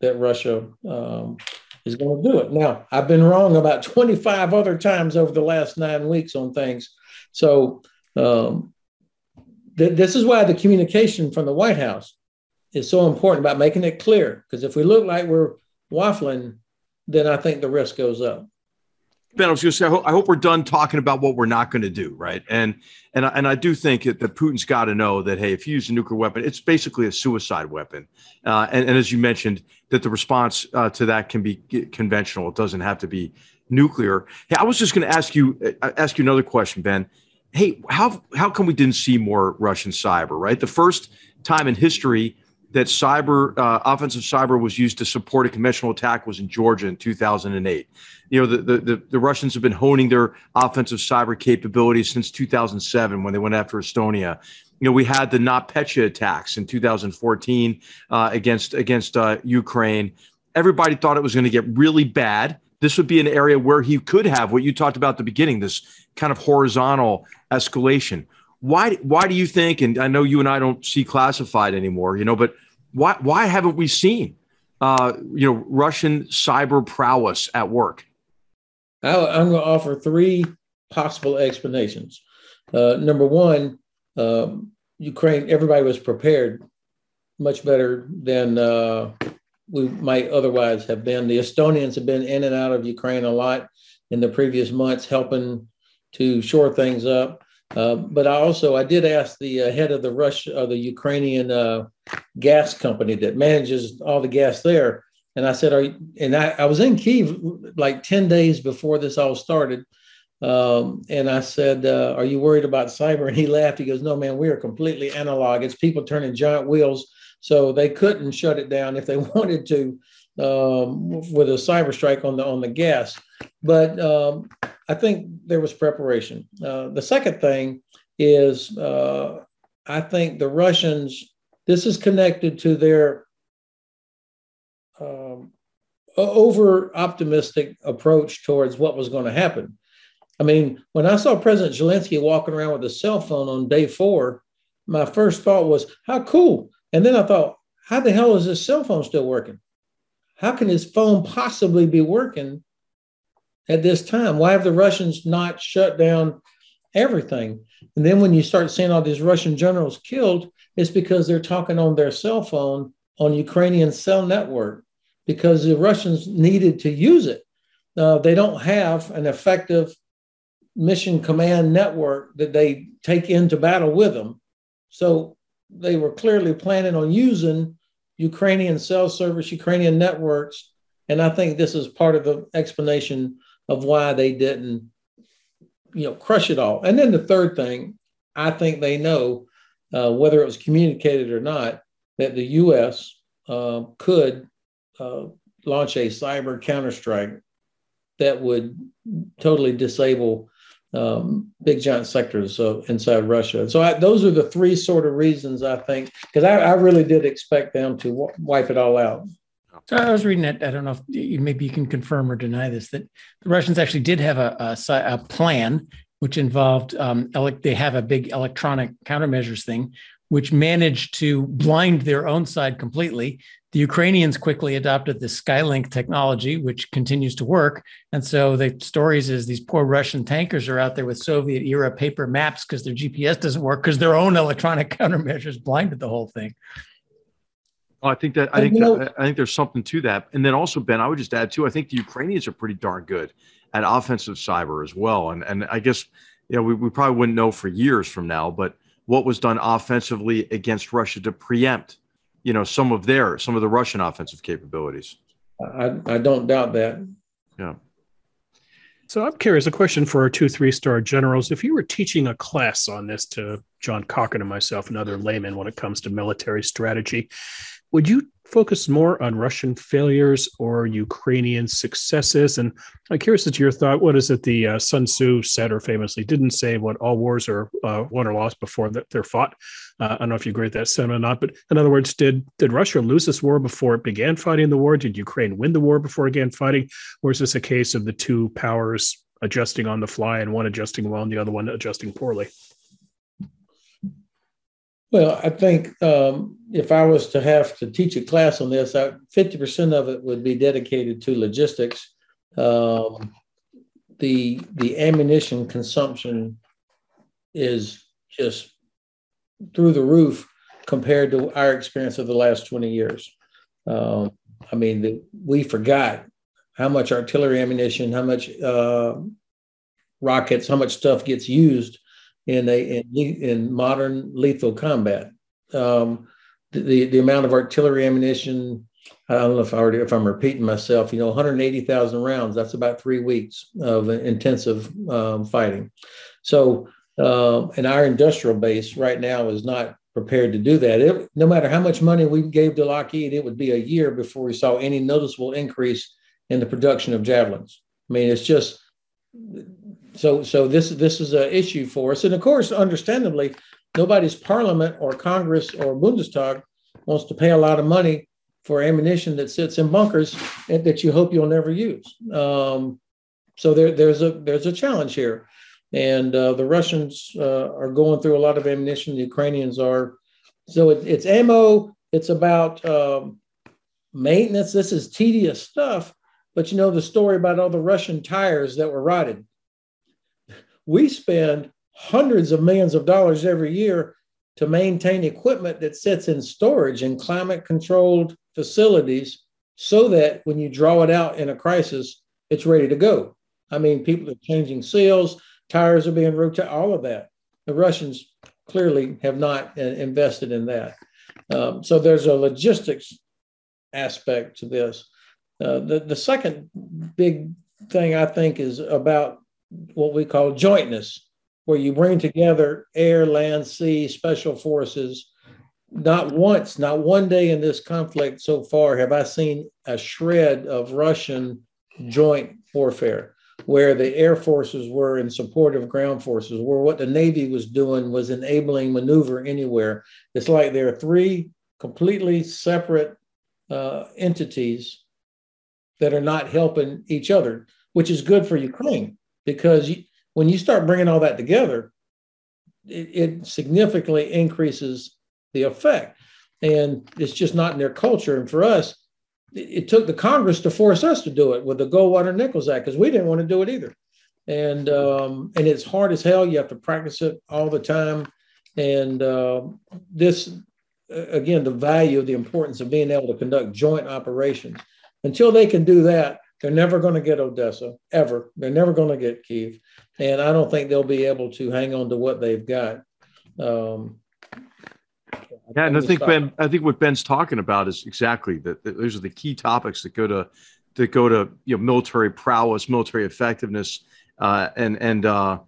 that Russia um, is going to do it. Now, I've been wrong about 25 other times over the last nine weeks on things. So um, th- this is why the communication from the White House is so important about making it clear. Because if we look like we're waffling, then I think the risk goes up. Ben, I was going to say, I hope, I hope we're done talking about what we're not going to do, right? And and I, and I do think that, that Putin's got to know that hey, if you use a nuclear weapon, it's basically a suicide weapon. Uh, and, and as you mentioned, that the response uh, to that can be conventional; it doesn't have to be nuclear. Hey, I was just going to ask you uh, ask you another question, Ben. Hey, how how come we didn't see more Russian cyber? Right, the first time in history that cyber uh, offensive cyber was used to support a conventional attack was in Georgia in 2008. You know, the, the, the, the Russians have been honing their offensive cyber capabilities since 2007 when they went after Estonia. You know, we had the NotPetya attacks in 2014 uh, against against uh, Ukraine. Everybody thought it was going to get really bad. This would be an area where he could have what you talked about at the beginning, this kind of horizontal escalation. Why why do you think? And I know you and I don't see classified anymore, you know, but why why haven't we seen uh, you know Russian cyber prowess at work? I, I'm going to offer three possible explanations. Uh, number one, um, Ukraine, everybody was prepared much better than uh, we might otherwise have been. The Estonians have been in and out of Ukraine a lot in the previous months, helping to shore things up. Uh, but I also I did ask the uh, head of the Rush of the Ukrainian uh, gas company that manages all the gas there, and I said, "Are you, and I, I was in Kiev like ten days before this all started, um, and I said, uh, "Are you worried about cyber?" <laughs> And he laughed. He goes, "No, man, we are completely analog. It's people turning giant wheels, so they couldn't shut it down if they <laughs> wanted to um, with a cyber strike on the on the gas." But um, I think there was preparation. Uh, the second thing is, uh, I think the Russians. This is connected to their um, over optimistic approach towards what was going to happen. I mean, when I saw President Zelensky walking around with a cell phone on day four, my first thought was, how cool. And then I thought, how the hell is his cell phone still working? How can his phone possibly be working at this time? Why have the Russians not shut down everything? And then when you start seeing all these Russian generals killed, it's because they're talking on their cell phone on Ukrainian cell network because the Russians needed to use it. Uh, they don't have an effective mission command network that they take into battle with them. So they were clearly planning on using Ukrainian cell service, Ukrainian networks. And I think this is part of the explanation of why they didn't, you know, crush it all. And then the third thing, I think they know, uh, whether it was communicated or not, that the U.S. Uh, could uh, launch a cyber counterstrike that would totally disable um, big giant sectors of inside Russia. So I, those are the three sort of reasons I think, because I, I, really did expect them to w- wipe it all out. So I was reading it. I don't know if you, maybe you can confirm or deny this that the Russians actually did have a, a, a plan which involved um, ele- they have a big electronic countermeasures thing, which managed to blind their own side completely. The Ukrainians quickly adopted the Skylink technology, which continues to work. And so the stories is these poor Russian tankers are out there with Soviet era paper maps because their GPS doesn't work because their own electronic <laughs> countermeasures blinded the whole thing. Oh, I think that I think that, I think there's something to that. And then also, Ben, I would just add too. I think the Ukrainians are pretty darn good at offensive cyber as well. And and I guess you know we, we probably wouldn't know for years from now, but what was done offensively against Russia to preempt, you know, some of their some of the Russian offensive capabilities. I, I don't doubt that. Yeah. So I'm curious, a question for our two, three star generals. If you were teaching a class on this to John Cochrane and myself and other laymen when it comes to military strategy, would you focus more on Russian failures or Ukrainian successes? And I'm curious as to your thought. What is it the uh, Sun Tzu said or famously didn't say what all wars are uh, won or lost before that they're fought? Uh, I don't know if you agree with that sentiment or not, but in other words, did did Russia lose this war before it began fighting the war? Did Ukraine win the war before it began fighting? Or is this a case of the two powers adjusting on the fly and one adjusting well and the other one adjusting poorly? Well, I think um, if I was to have to teach a class on this, I, 50% of it would be dedicated to logistics. Um, the the ammunition consumption is just through the roof compared to our experience of the last 20 years. Um, I mean, the, we forgot how much artillery ammunition, how much uh, rockets, how much stuff gets used in a in, in modern lethal combat. Um, the the amount of artillery ammunition. I don't know if I already if I'm repeating myself. You know, 180,000 rounds. That's about three weeks of intensive um, fighting. So, uh, and our industrial base right now is not prepared to do that. It, no matter how much money we gave to Lockheed, it would be a year before we saw any noticeable increase in the production of javelins. I mean, it's just so so this this is an issue for us, and of course, understandably, nobody's parliament or Congress or Bundestag wants to pay a lot of money for ammunition that sits in bunkers that you hope you'll never use. Um, so there, there's a there's a challenge here, and uh, the Russians uh, are going through a lot of ammunition. The Ukrainians are. So it, it's ammo. It's about um, maintenance. This is tedious stuff. But you know the story about all the Russian tires that were rotted we spend hundreds of millions of dollars every year to maintain equipment that sits in storage in climate controlled facilities so that when you draw it out in a crisis, it's ready to go. I mean, people are changing seals, tires are being rotated, all of that. The Russians clearly have not uh, invested in that. Um, so there's a logistics aspect to this. Uh, the, the second big thing I think is about what we call jointness, where you bring together air, land, sea, special forces. Not once, not one day in this conflict so far have I seen a shred of Russian joint warfare where the air forces were in support of ground forces, where what the Navy was doing was enabling maneuver anywhere. It's like there are three completely separate uh, entities that are not helping each other, which is good for Ukraine because you, when you start bringing all that together, it, it significantly increases the effect. And it's just not in their culture. And for us, it, it took the Congress to force us to do it with the Goldwater Nichols Act because we didn't want to do it either. And um, and it's hard as hell. You have to practice it all the time. And uh, this, again, the value of the importance of being able to conduct joint operations. Until they can do that, they're never going to get Odessa, ever. They're never going to get Kiev. And I don't think they'll be able to hang on to what they've got. Um, yeah, and I think Ben, I think what Ben's talking about is exactly that. Those are the key topics that go to that go to you know military prowess, military effectiveness, uh, and and uh,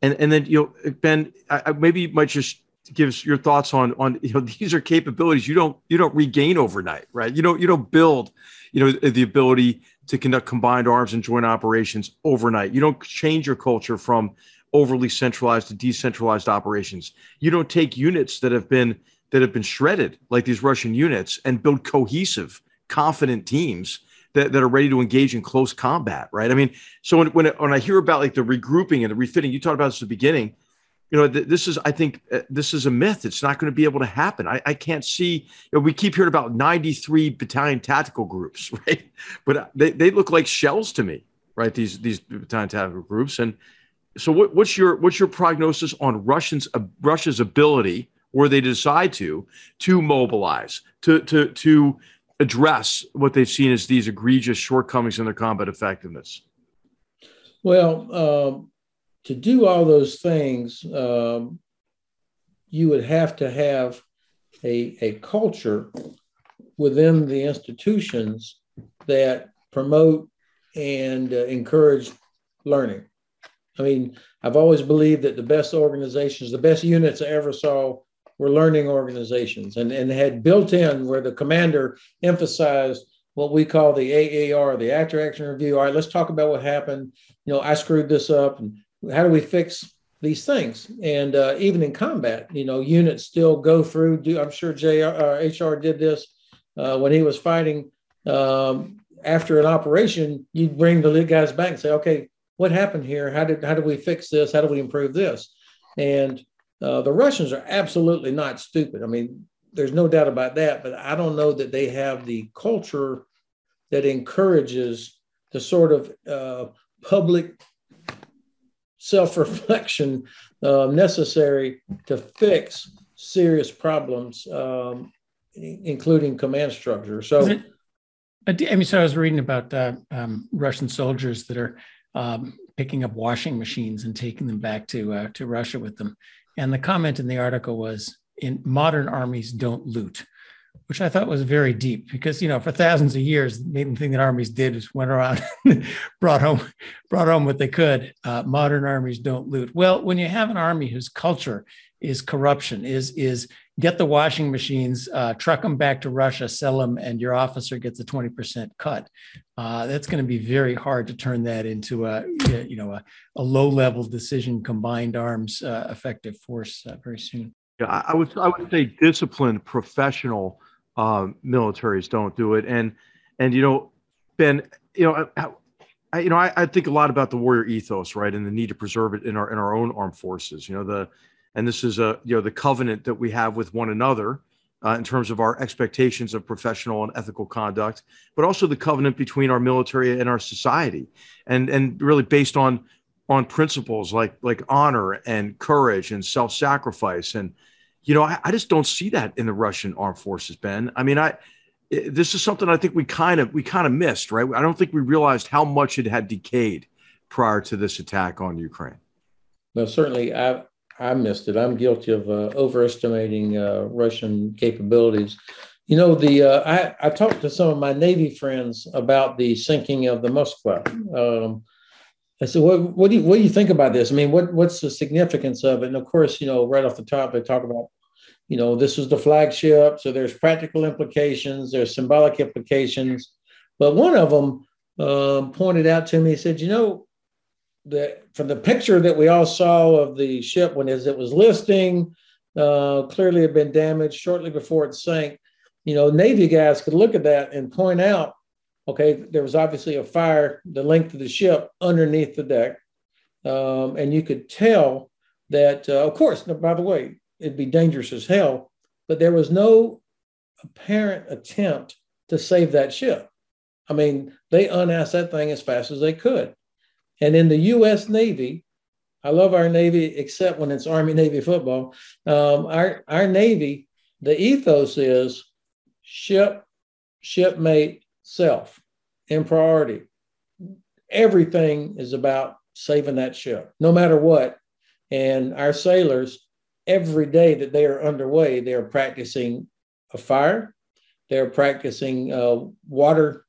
and and then you know Ben, I, maybe you might just give us your thoughts on on you know these are capabilities you don't you don't regain overnight, right? You don't you don't build you know the ability to conduct combined arms and joint operations overnight. You don't change your culture from overly centralized to decentralized operations. You don't take units that have been that have been shredded like these Russian units and build cohesive confident teams that, that are ready to engage in close combat, right? I mean, so when when, when I hear about like the regrouping and the refitting, you talked about this at the beginning. You know, th- this is I think uh, this is a myth. It's not going to be able to happen. I, I can't see. You know, we keep hearing about 93 battalion tactical groups, <laughs> right? But they, they look like shells to me, right? These these battalion tactical groups. And so, what, what's your what's your prognosis on Russians uh, Russia's ability, where they decide to, to mobilize, to to to address what they've seen as these egregious shortcomings in their combat effectiveness? Well, um, to do all those things, um, you would have to have a, a culture within the institutions that promote and uh, encourage learning. I mean, I've always believed that the best organizations, the best units I ever saw were learning organizations and, and had built in where the commander emphasized what we call the AAR, the after action review. All right, let's talk about what happened. You know, I screwed this up and how do we fix these things? And uh, even in combat, you know, units still go through. Do I'm sure JR, HR did this uh, when he was fighting. Um, after an operation, you'd bring the guys back and say, okay, what happened here? How did how do we fix this? How do we improve this? And uh, the Russians are absolutely not stupid. I mean, there's no doubt about that, but I don't know that they have the culture that encourages the sort of uh, public self reflection uh, necessary to fix serious problems, um, including command structure. So, I mean, so I was reading about uh, um, Russian soldiers that are um, picking up washing machines and taking them back to uh, to Russia with them. And the comment in the article was in modern armies don't loot, which I thought was very deep because, you know, for thousands of years, the main thing that armies did was went around, <laughs> brought home, brought home what they could. Uh, modern armies don't loot. Well, when you have an army whose culture is corruption, is is get the washing machines, uh, truck them back to Russia, sell them, and your officer gets a 20% cut. Uh, that's going to be very hard to turn that into a, you know, a, a low level decision, combined arms uh, effective force uh, very soon. Yeah, I would, I would say disciplined professional uh, militaries don't do it. And, and, you know, Ben, you know, I, I, you know, I, I think a lot about the warrior ethos, right, and the need to preserve it in our in our own armed forces. You know, the and this is a you know the covenant that we have with one another uh, in terms of our expectations of professional and ethical conduct, but also the covenant between our military and our society, and and really based on on principles like like honor and courage and self sacrifice, and you know I, I, just don't see that in the Russian armed forces, Ben. I mean I. This is something I think we kind of we kind of missed, right? I don't think we realized how much it had decayed prior to this attack on Ukraine. Well, certainly, I I missed it. I'm guilty of uh, overestimating uh, Russian capabilities. You know, the uh, I, I talked to some of my Navy friends about the sinking of the Moskva. Um, I said, what, what, do you, what do you think about this? I mean, what, what's the significance of it? And of course, you know, right off the top, they talk about, you know, this was the flagship. So there's practical implications, there's symbolic implications. But one of them um, pointed out to me, he said, you know, the from the picture that we all saw of the ship when as it was listing, uh, clearly had been damaged shortly before it sank. You know, Navy guys could look at that and point out, okay, there was obviously a fire the length of the ship underneath the deck, um, and you could tell that. Uh, of course, by the way, it'd be dangerous as hell, but there was no apparent attempt to save that ship. I mean, they unassed that thing as fast as they could. And in the U.S. Navy, I love our Navy, except when it's Army Navy football. Um, our, our Navy, the ethos is ship, shipmate, self in priority. Everything is about saving that ship, no matter what. And our sailors, every day that they are underway, they are practicing a fire, they're practicing uh, water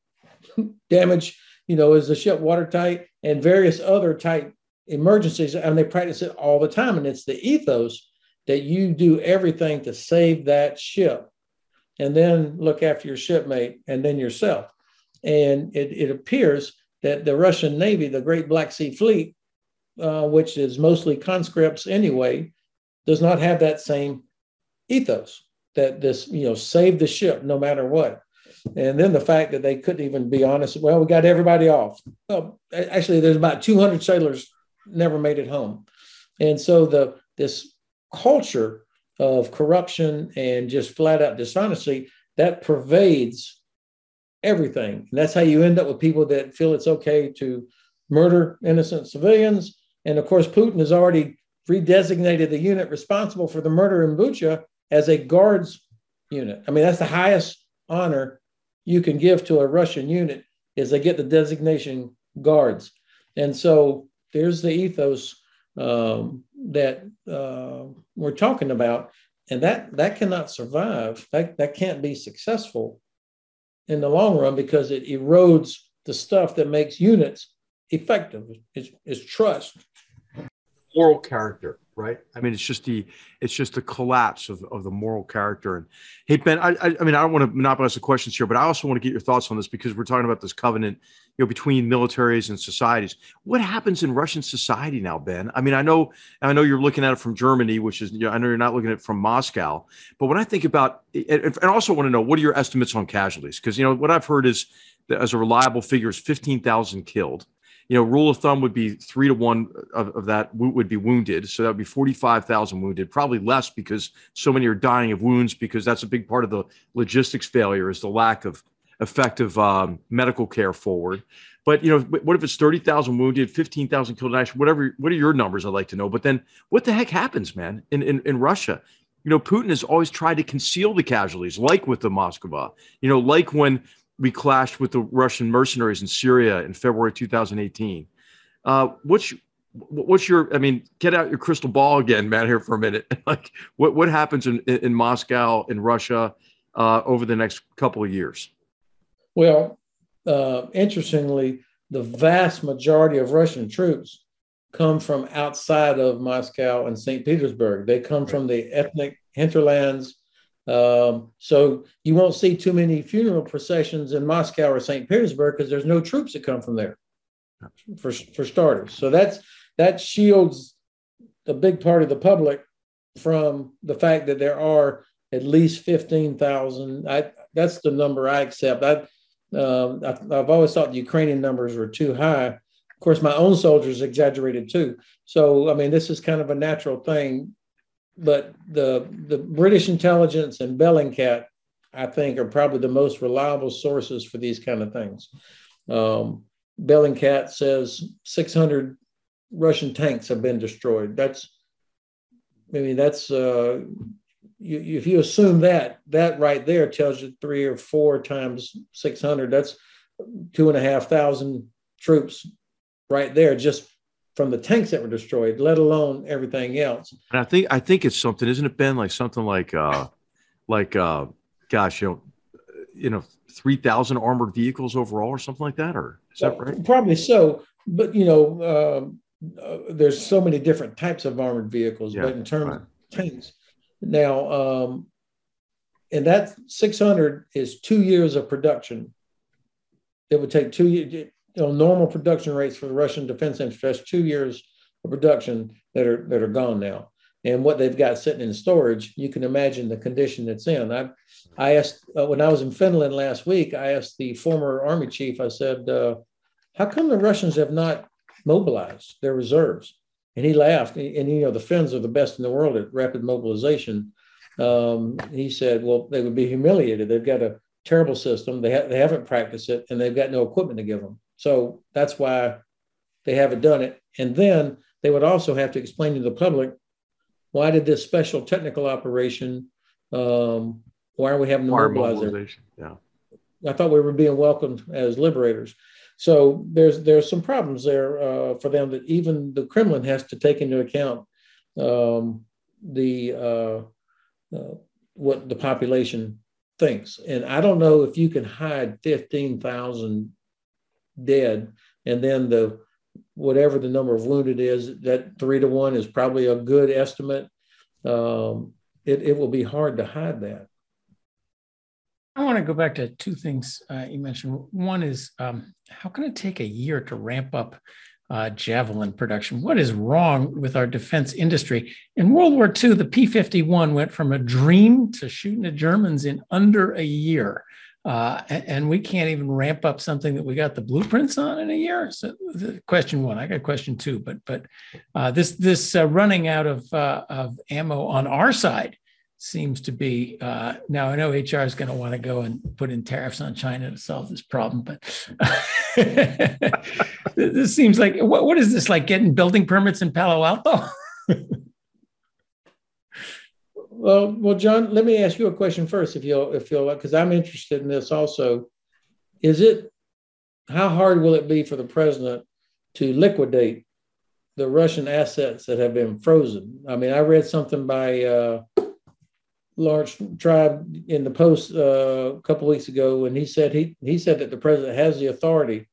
<laughs> damage you know, is the ship watertight and various other type emergencies. And they practice it all the time. And it's the ethos that you do everything to save that ship and then look after your shipmate and then yourself. And it, it appears that the Russian Navy, the Great Black Sea Fleet, uh, which is mostly conscripts anyway, does not have that same ethos that this, you know, save the ship no matter what. And then the fact that they couldn't even be honest. Well, we got everybody off. Well, actually, there's about 200 sailors never made it home, and so the this culture of corruption and just flat out dishonesty that pervades everything. And that's how you end up with people that feel it's okay to murder innocent civilians. And of course, Putin has already redesignated the unit responsible for the murder in Bucha as a guards unit. I mean, that's the highest honor you can give to a Russian unit is they get the designation guards. And so there's the ethos um, that uh, we're talking about, and that that cannot survive. That that can't be successful in the long run because it erodes the stuff that makes units effective. Is is trust, moral character right? I mean, it's just the it's just the collapse of, of the moral character. And hey, Ben, I, I, I mean, I don't want to monopolize the questions here, but I also want to get your thoughts on this because we're talking about this covenant, you know, between militaries and societies. What happens in Russian society now, Ben? I mean, I know I know you're looking at it from Germany, which is you know, I know you're not looking at it from Moscow, but when I think about and, and also want to know what are your estimates on casualties? Because you know what I've heard is that as a reliable figure is fifteen thousand killed you know, rule of thumb would be three to one of, of that would be wounded. So that would be 45,000 wounded, probably less because so many are dying of wounds because that's a big part of the logistics failure is the lack of effective um, medical care forward. But, you know, what if it's 30,000 wounded, 15,000 killed, in action, whatever, what are your numbers? I'd like to know. But then what the heck happens, man, in, in, in Russia? You know, Putin has always tried to conceal the casualties, like with the Moskva, you know, like when we clashed with the Russian mercenaries in Syria in February 2018. Uh, what's what's your? I mean, get out your crystal ball again, man. Here for a minute. <laughs> like, what what happens in in Moscow in Russia uh, over the next couple of years? Well, uh, interestingly, the vast majority of Russian troops come from outside of Moscow and St. Petersburg. They come from the ethnic hinterlands um, so you won't see too many funeral processions in Moscow or St. Petersburg because there's no troops that come from there, for for starters. So that's that shields a big part of the public from the fact that there are at least fifteen thousand. That's the number I accept. I, uh, I I've always thought the Ukrainian numbers were too high. Of course, my own soldiers exaggerated too. So I mean, this is kind of a natural thing but the the British intelligence and Bellingcat, I think, are probably the most reliable sources for these kind of things. Um, Bellingcat says 600 Russian tanks have been destroyed. That's, I mean, that's uh, you, if you assume that, that right there tells you three or four times 600. That's two and a half thousand troops right there just from the tanks that were destroyed, let alone everything else. And I think I think it's something, isn't it, Ben? Like something like uh like uh gosh, you know, you know, three thousand armored vehicles overall or something like that, or is that right? Probably so. But you know, uh, uh, there's so many different types of armored vehicles, yeah, but in terms right. of tanks, now um and that 600 is two years of production. It would take two years you know, normal production rates for the Russian defense industry. That's two years of production that are that are gone now. And what they've got sitting in storage, you can imagine the condition it's in. I, I asked uh, when I was in Finland last week. I asked the former army chief. I said, uh, "How come the Russians have not mobilized their reserves?" And he laughed. And, and you know, the Finns are the best in the world at rapid mobilization. Um, he said, "Well, they would be humiliated. They've got a terrible system. They ha- they haven't practiced it, and they've got no equipment to give them." So that's why they haven't done it. And then they would also have to explain to the public why did this special technical operation, um, why are we having to mobilize Yeah. I thought we were being welcomed as liberators. So there's there's some problems there uh, for them that even the Kremlin has to take into account um, the uh, uh, what the population thinks. And I don't know if you can hide fifteen thousand dead, and then the whatever the number of wounded is, that three to one is probably a good estimate. Um, it, it will be hard to hide that. I want to go back to two things uh, you mentioned. One is um, how can it take a year to ramp up uh, javelin production? What is wrong with our defense industry? In World War II, the P 51 went from a dream to shooting the Germans in under a year. Uh, and, we can't even ramp up something that we got the blueprints on in a year. So, question one, I got question two, but but uh, this this uh, running out of uh, of ammo on our side seems to be uh, now. I know HR is going to want to go and put in tariffs on China to solve this problem, but <laughs> this seems like what, what is this like getting building permits in Palo Alto? <laughs> Well, well, John, let me ask you a question first, if you'll, if you'll, because I'm interested in this also. Is it how hard will it be for the president to liquidate the Russian assets that have been frozen? I mean, I read something by uh, Laurence Tribe in the Post uh, a couple weeks ago, and he said he he said that the president has the authority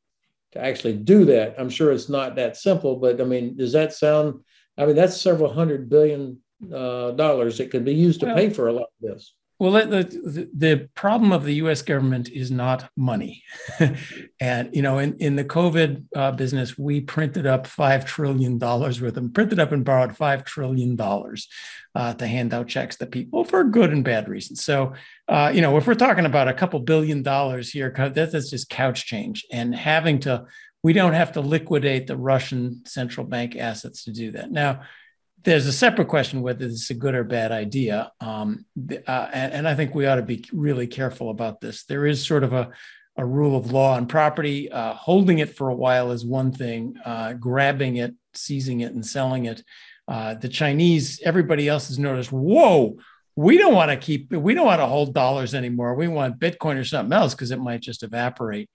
to actually do that. I'm sure it's not that simple, but I mean, does that sound? I mean, that's several hundred billion uh, dollars that could be used to well, pay for a lot of this. Well, the, the, problem of the U.S. government is not money, <laughs> and you know, in, in the COVID uh, business, we printed up five trillion dollars worth of printed up and borrowed five trillion dollars uh, to hand out checks to people for good and bad reasons. So, uh, you know, if we're talking about a couple billion dollars here, that's just couch change, and having to, we don't have to liquidate the Russian central bank assets to do that now there's a separate question whether this is a good or bad idea. Um, uh, and, and, I think we ought to be really careful about this. There is sort of a, a rule of law on property. Uh, holding it for a while is one thing, uh, grabbing it, seizing it, and selling it. Uh, the Chinese, everybody else has noticed, whoa, we don't want to keep, we don't want to hold dollars anymore. We want Bitcoin or something else because it might just evaporate.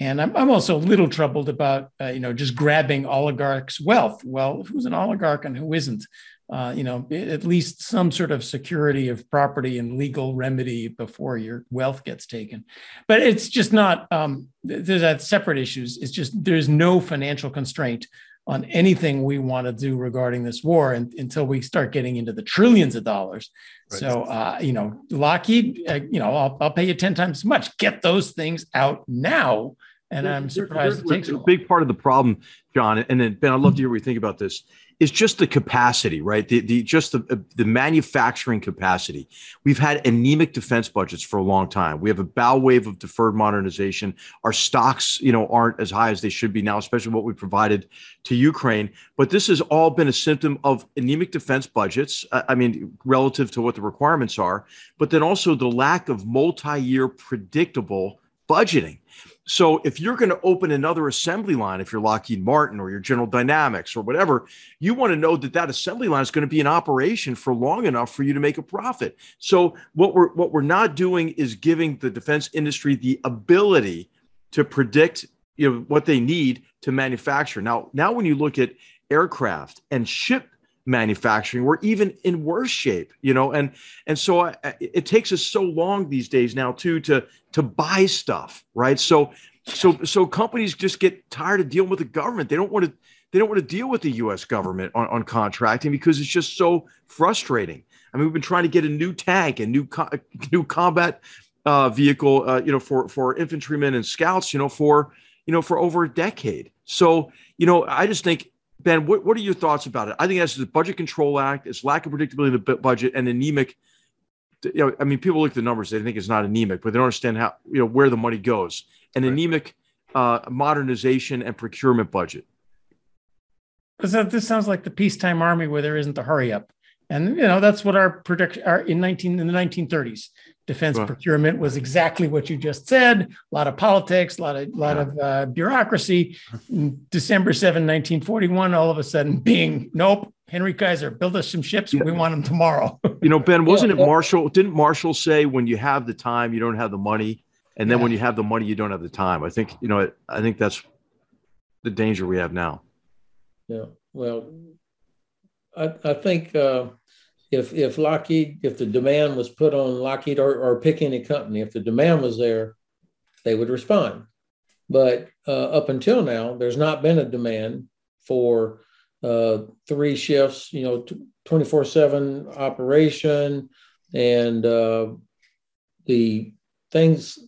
And I'm, I'm also a little troubled about, uh, you know, just grabbing oligarchs' wealth. Well, who's an oligarch and who isn't? Uh, you know, at least some sort of security of property and legal remedy before your wealth gets taken. But it's just not, um, there's that separate issues. It's just, there's no financial constraint on anything we want to do regarding this war and, until we start getting into the trillions of dollars. Right. So, uh, you know, Lockheed, uh, you know, I'll, I'll pay you 10 times as much. Get those things out now and I'm surprised it takes a big part of the problem, John. And then Ben, I'd love to hear what you think about this. Is just the capacity, right? The, the just the uh, the manufacturing capacity. We've had anemic defense budgets for a long time. We have a bow wave of deferred modernization. Our stocks, you know, aren't as high as they should be now, especially what we provided to Ukraine. But this has all been a symptom of anemic defense budgets. Uh, I mean, relative to what the requirements are, but then also the lack of multi-year predictable budgeting. So if you're going to open another assembly line, if you're Lockheed Martin or your General Dynamics or whatever, you want to know that that assembly line is going to be in operation for long enough for you to make a profit. So what we're what we're not doing is giving the defense industry the ability to predict you know what they need to manufacture. Now now when you look at aircraft and ship manufacturing we're even in worse shape you know? And and so I, it takes us so long these days now too to to buy stuff right? So so so companies just get tired of dealing with the government. They don't want to they don't want to deal with the us government on, on contracting because it's just so frustrating. I mean we've been trying to get a new tank a new co- new combat uh, vehicle uh, you know for for infantrymen and scouts you know for you know for over a decade. So you know i just think Ben, what, what are your thoughts about it? I think that's the Budget Control Act, it's lack of predictability in the budget, and anemic. You know, I mean, people look at the numbers; they think it's not anemic, but they don't understand how you know where the money goes. An right. anemic uh, modernization and procurement budget. So this sounds like the peacetime army where there isn't a hurry up, and you know that's what our prediction are in nineteen in the nineteen thirties defense procurement was exactly what you just said. A lot of politics, a lot of a lot of uh, bureaucracy. December 7, 1941, all of a sudden being, nope, Henry Kaiser, build us some ships. Yeah. We want them tomorrow. you know, Ben, wasn't yeah. it Marshall? Didn't Marshall say when you have the time, you don't have the money? And then yeah. when you have the money, you don't have the time. I think, you know, I think that's the danger we have now. Yeah. Well, I, I think uh, if if Lockheed, if the demand was put on Lockheed or, or pick any company, if the demand was there, they would respond. But uh, up until now, there's not been a demand for uh, three shifts, you know, 24 7 operation and uh, the things,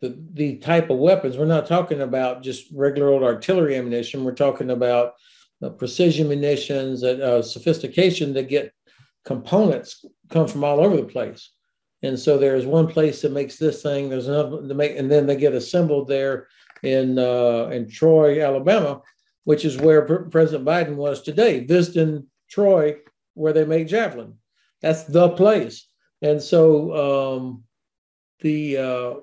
the, the type of weapons. We're not talking about just regular old artillery ammunition. We're talking about uh, precision munitions, uh, sophistication that get components come from all over the place. And so there's one place that makes this thing. There's another to make, and then they get assembled there in uh, in Troy, Alabama, which is where P- President Biden was today, visiting Troy, where they make javelin. That's the place. And so um, the uh,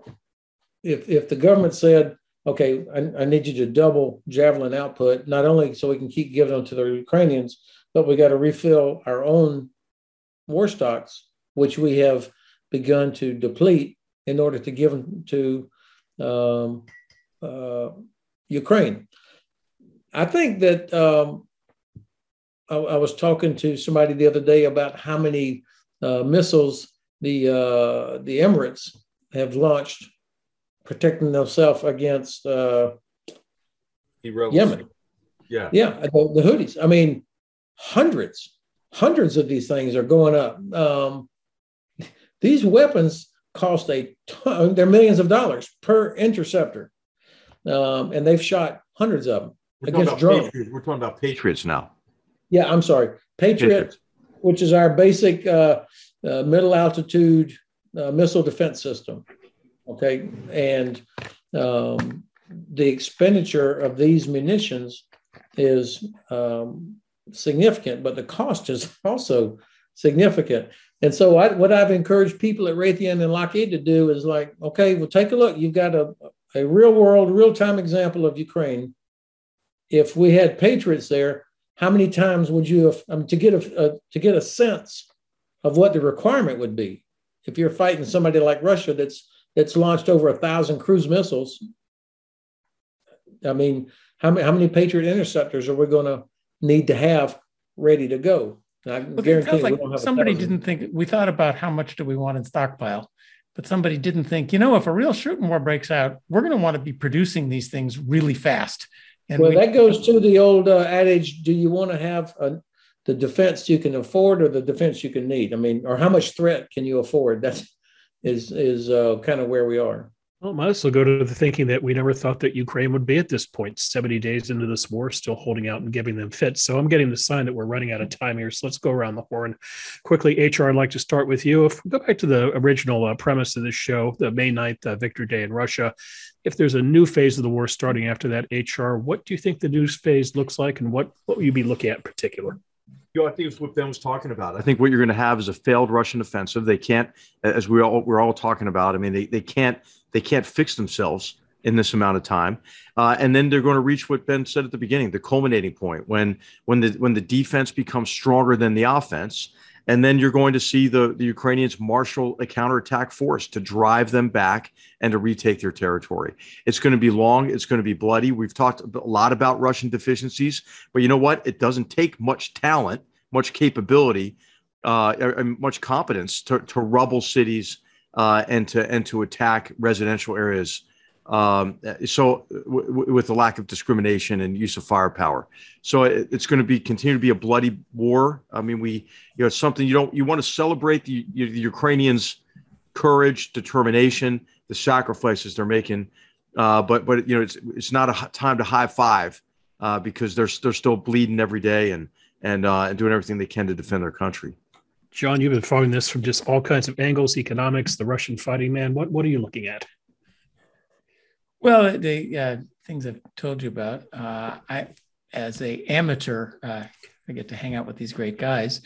if if the government said, okay, I, I, need you to double javelin output, not only so we can keep giving them to the Ukrainians, but we got to refill our own war stocks, which we have begun to deplete in order to give them to um, uh, Ukraine. I think that um, I, I, was talking to somebody the other day about how many uh, missiles the uh, the Emirates have launched, protecting themselves against uh, Yemen. Yeah, yeah, the, the Houthis. I mean, hundreds, hundreds of these things are going up. Um, these weapons cost a ton, they're millions of dollars per interceptor. Um, and they've shot hundreds of them We're against drones. Patriots. We're talking about Patriots now. Yeah, I'm sorry. Patriot, Patriots. which is our basic uh, uh, middle altitude uh, missile defense system. Okay. And um, the expenditure of these munitions is um, significant, but the cost is <laughs> also significant. And so, I, what I've encouraged people at Raytheon and Lockheed to do is like, okay, well, take a look. You've got a, a real world, real time example of Ukraine. If we had patriots there, how many times would you have um, to get a, a to get a sense of what the requirement would be if you're fighting somebody like Russia that's that's launched over a thousand cruise missiles? I mean, how many how many Patriot interceptors are we going to need to have ready to go? I guarantee it like somebody didn't think we thought about how much do we want in stockpile, but somebody didn't think, you know, if a real shooting war breaks out, we're going to want to be producing these things really fast. And well, we, that goes to the old uh, adage: Do you want to have a, the defense you can afford, or the defense you can need? I mean, or how much threat can you afford? That is is uh, kind of where we are. Well, it might also go to the thinking that we never thought that Ukraine would be at this point, 70 days into this war, still holding out and giving them fits. So I'm getting the sign that we're running out of time here. So let's go around the horn quickly. HR, I'd like to start with you. If we go back to the original uh, premise of this show, the May 9th uh, Victory Day in Russia, if there's a new phase of the war starting after that, HR, what do you think the new phase looks like and what, what will you be looking at in particular? You know, I think it's what Ben was talking about. I think what you're going to have is a failed Russian offensive. They can't, as we all we're all talking about. I mean, they they can't they can't fix themselves in this amount of time, uh, and then they're going to reach what Ben said at the beginning, the culminating point when when the when the defense becomes stronger than the offense, and then you're going to see the the Ukrainians marshal a counterattack force to drive them back and to retake their territory. It's going to be long. It's going to be bloody. We've talked a lot about Russian deficiencies, but you know what? It doesn't take much talent, much capability, uh, and much competence to, to rubble cities uh, and to and to attack residential areas. Um, so w- with the lack of discrimination and use of firepower, so it, it's going to be continue to be a bloody war. I mean, we you know it's something you don't you want to celebrate the, the Ukrainians' courage, determination, the sacrifices they're making. Uh, but but you know it's it's not a time to high five uh, because they're they're still bleeding every day and and uh, and doing everything they can to defend their country. John, you've been following this from just all kinds of angles, economics, the Russian fighting man. What what are you looking at? Well, the uh, things I've told you about. Uh, I, as a amateur, uh, I get to hang out with these great guys.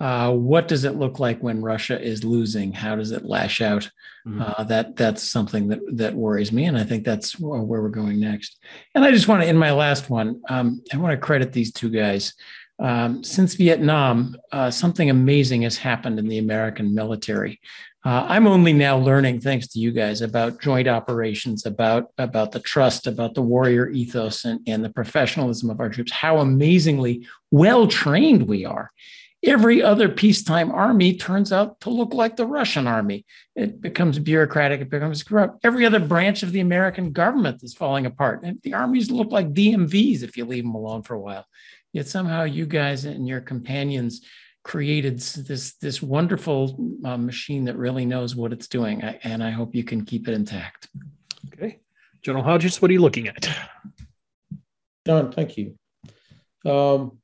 Uh, what does it look like when Russia is losing? How does it lash out? Mm-hmm. Uh, that that's something that that worries me, and I think that's where we're going next. And I just want to, in my last one, um, I want to credit these two guys. Um, since Vietnam, uh, something amazing has happened in the American military. Uh, I'm only now learning, thanks to you guys, about joint operations, about about the trust, about the warrior ethos, and, and the professionalism of our troops. How amazingly well trained we are. Every other peacetime army turns out to look like the Russian army. It becomes bureaucratic, it becomes corrupt. Every other branch of the American government is falling apart. And the armies look like DMVs if you leave them alone for a while. Yet somehow you guys and your companions created this this wonderful uh, machine that really knows what it's doing, and I hope you can keep it intact. Okay, General Hodges, what are you looking at? John, thank you. Um,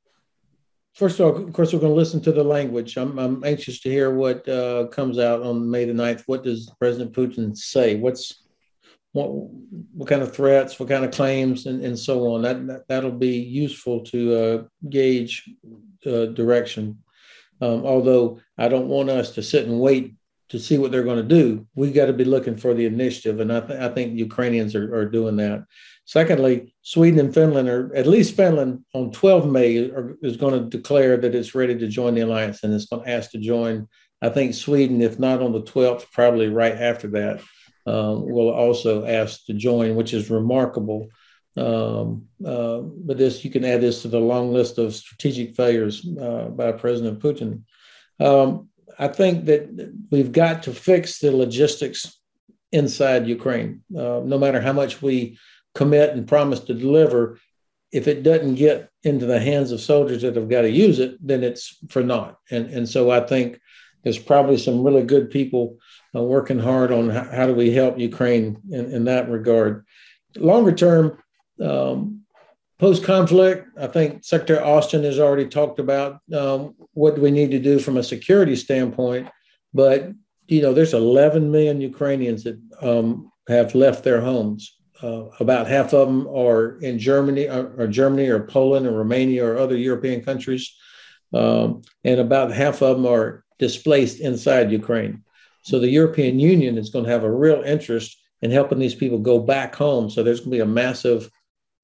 first of all, of course, we're going to listen to the language. I'm, I'm anxious to hear what uh, comes out on May the 9th. What does President Putin say? What's what, what kind of threats, what kind of claims, and, and so on. That, that will be useful to uh, gauge uh, direction. Um, although I don't want us to sit and wait to see what they're going to do. We got to be looking for the initiative, and I, th- I think Ukrainians are, are doing that. Secondly, Sweden and Finland, or at least Finland, on 12 May are, is going to declare that it's ready to join the alliance and it's going to ask to join. I think Sweden, if not on the 12th, probably right after that, uh, will also ask to join, which is remarkable. Um, uh, but this, you can add this to the long list of strategic failures uh, by President Putin. Um, I think that we've got to fix the logistics inside Ukraine. Uh, no matter how much we commit and promise to deliver, if it doesn't get into the hands of soldiers that have got to use it, then it's for naught. And, and so I think there's probably some really good people uh, working hard on how, how, do we help Ukraine in, in that regard. Longer term, um, post conflict, I think Secretary Austin has already talked about um, what we need to do from a security standpoint. But you know, there's 11 million Ukrainians that um, have left their homes uh, about half of them are in Germany or, uh, or, Germany or Poland or Romania or other European countries. Um, and about half of them are displaced inside Ukraine. So the European Union is going to have a real interest in helping these people go back home. So there's going to be a massive,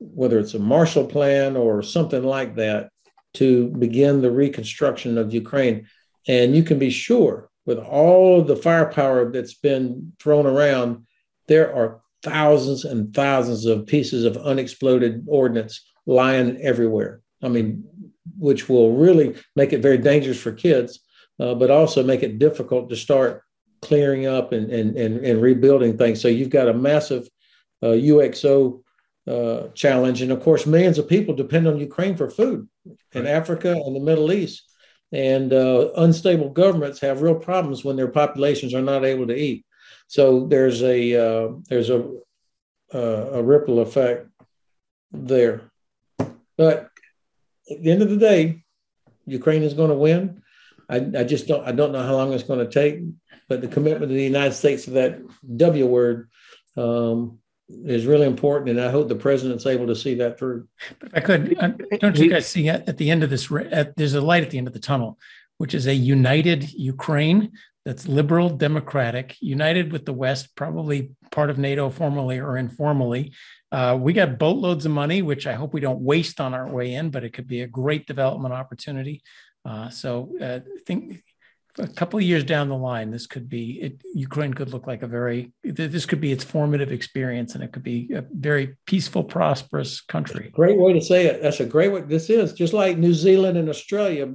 whether it's a Marshall Plan or something like that, to begin the reconstruction of Ukraine. And you can be sure, with all the firepower that's been thrown around, there are thousands and thousands of pieces of unexploded ordnance lying everywhere. I mean, which will really make it very dangerous for kids, uh, but also make it difficult to start clearing up and, and, and, and rebuilding things. So you've got a massive uh, UXO uh, challenge. And of course, millions of people depend on Ukraine for food in right. Africa and the Middle East. And uh, unstable governments have real problems when their populations are not able to eat. So there's a uh, there's a uh, a ripple effect there. But at the end of the day, Ukraine is going to win. I, I just don't I don't know how long it's going to take, but the commitment of the United States to that W word um, is really important, and I hope the president's able to see that through. But if I could, uh, don't you guys see at, at the end of this? At, there's a light at the end of the tunnel, which is a united Ukraine that's liberal democratic, united with the West, probably part of NATO formally or informally. Uh, we got boatloads of money, which I hope we don't waste on our way in, but it could be a great development opportunity. Uh, so uh, I think a couple of years down the line, this could be it, Ukraine could look like a very this could be its formative experience, and it could be a very peaceful, prosperous country. Great way to say it. That's a great way. This is just like New Zealand and Australia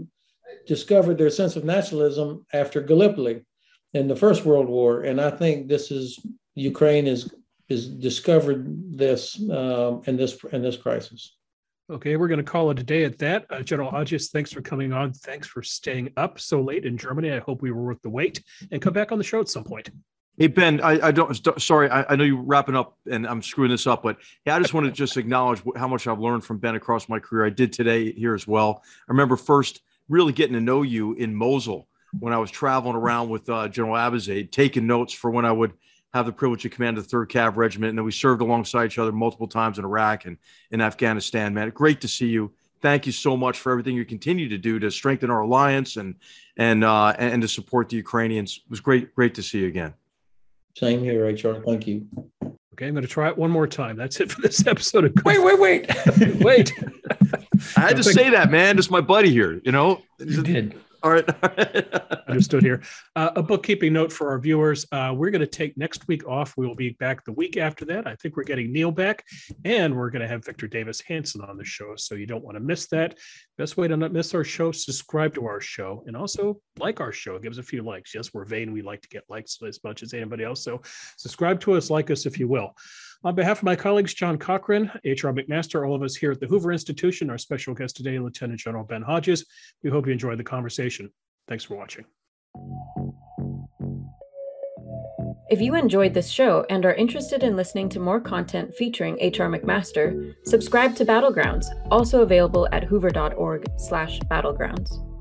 discovered their sense of nationalism after Gallipoli in the First World War, and I think this is Ukraine is is discovered this um, in this in this crisis. Okay, we're going to call it a day at that. Uh, General Hodges, thanks for coming on. Thanks for staying up so late in Germany. I hope we were worth the wait, and come back on the show at some point. Hey Ben, I, I don't. Sorry, I, I, know you're wrapping up, and I'm screwing this up, but hey, I just want to just acknowledge how much I've learned from Ben across my career. I did today here as well. I remember first really getting to know you in Mosul when I was traveling around with uh, General Abizaid, taking notes for when I would have the privilege to command the Third Cav Regiment, and then we served alongside each other multiple times in Iraq and in Afghanistan. Man, great to see you. Thank you so much for everything you continue to do to strengthen our alliance and and uh, and to support the Ukrainians. It was great, great to see you again. Same here, HR. Thank you. Okay, I'm going to try it one more time. That's it for this episode of. Wait, wait, wait, <laughs> wait. <laughs> I had to say that, man. It's my buddy here. You know, you did. All right. <laughs> Understood here. Uh, a bookkeeping note for our viewers. Uh, we're going to take next week off. We will be back the week after that. I think we're getting Niall back, and we're going to have Victor Davis Hanson on the show. So you don't want to miss that. Best way to not miss our show, subscribe to our show, and also like our show. Give us a few likes. Yes, we're vain. We like to get likes as much as anybody else. So subscribe to us, like us if you will. On behalf of my colleagues, John Cochrane, H.R. McMaster, all of us here at the Hoover Institution, our special guest today, Lieutenant General Ben Hodges, we hope you enjoyed the conversation. Thanks for watching. If you enjoyed this show and are interested in listening to more content featuring H.R. McMaster, subscribe to Battlegrounds, also available at hoover.org/battlegrounds.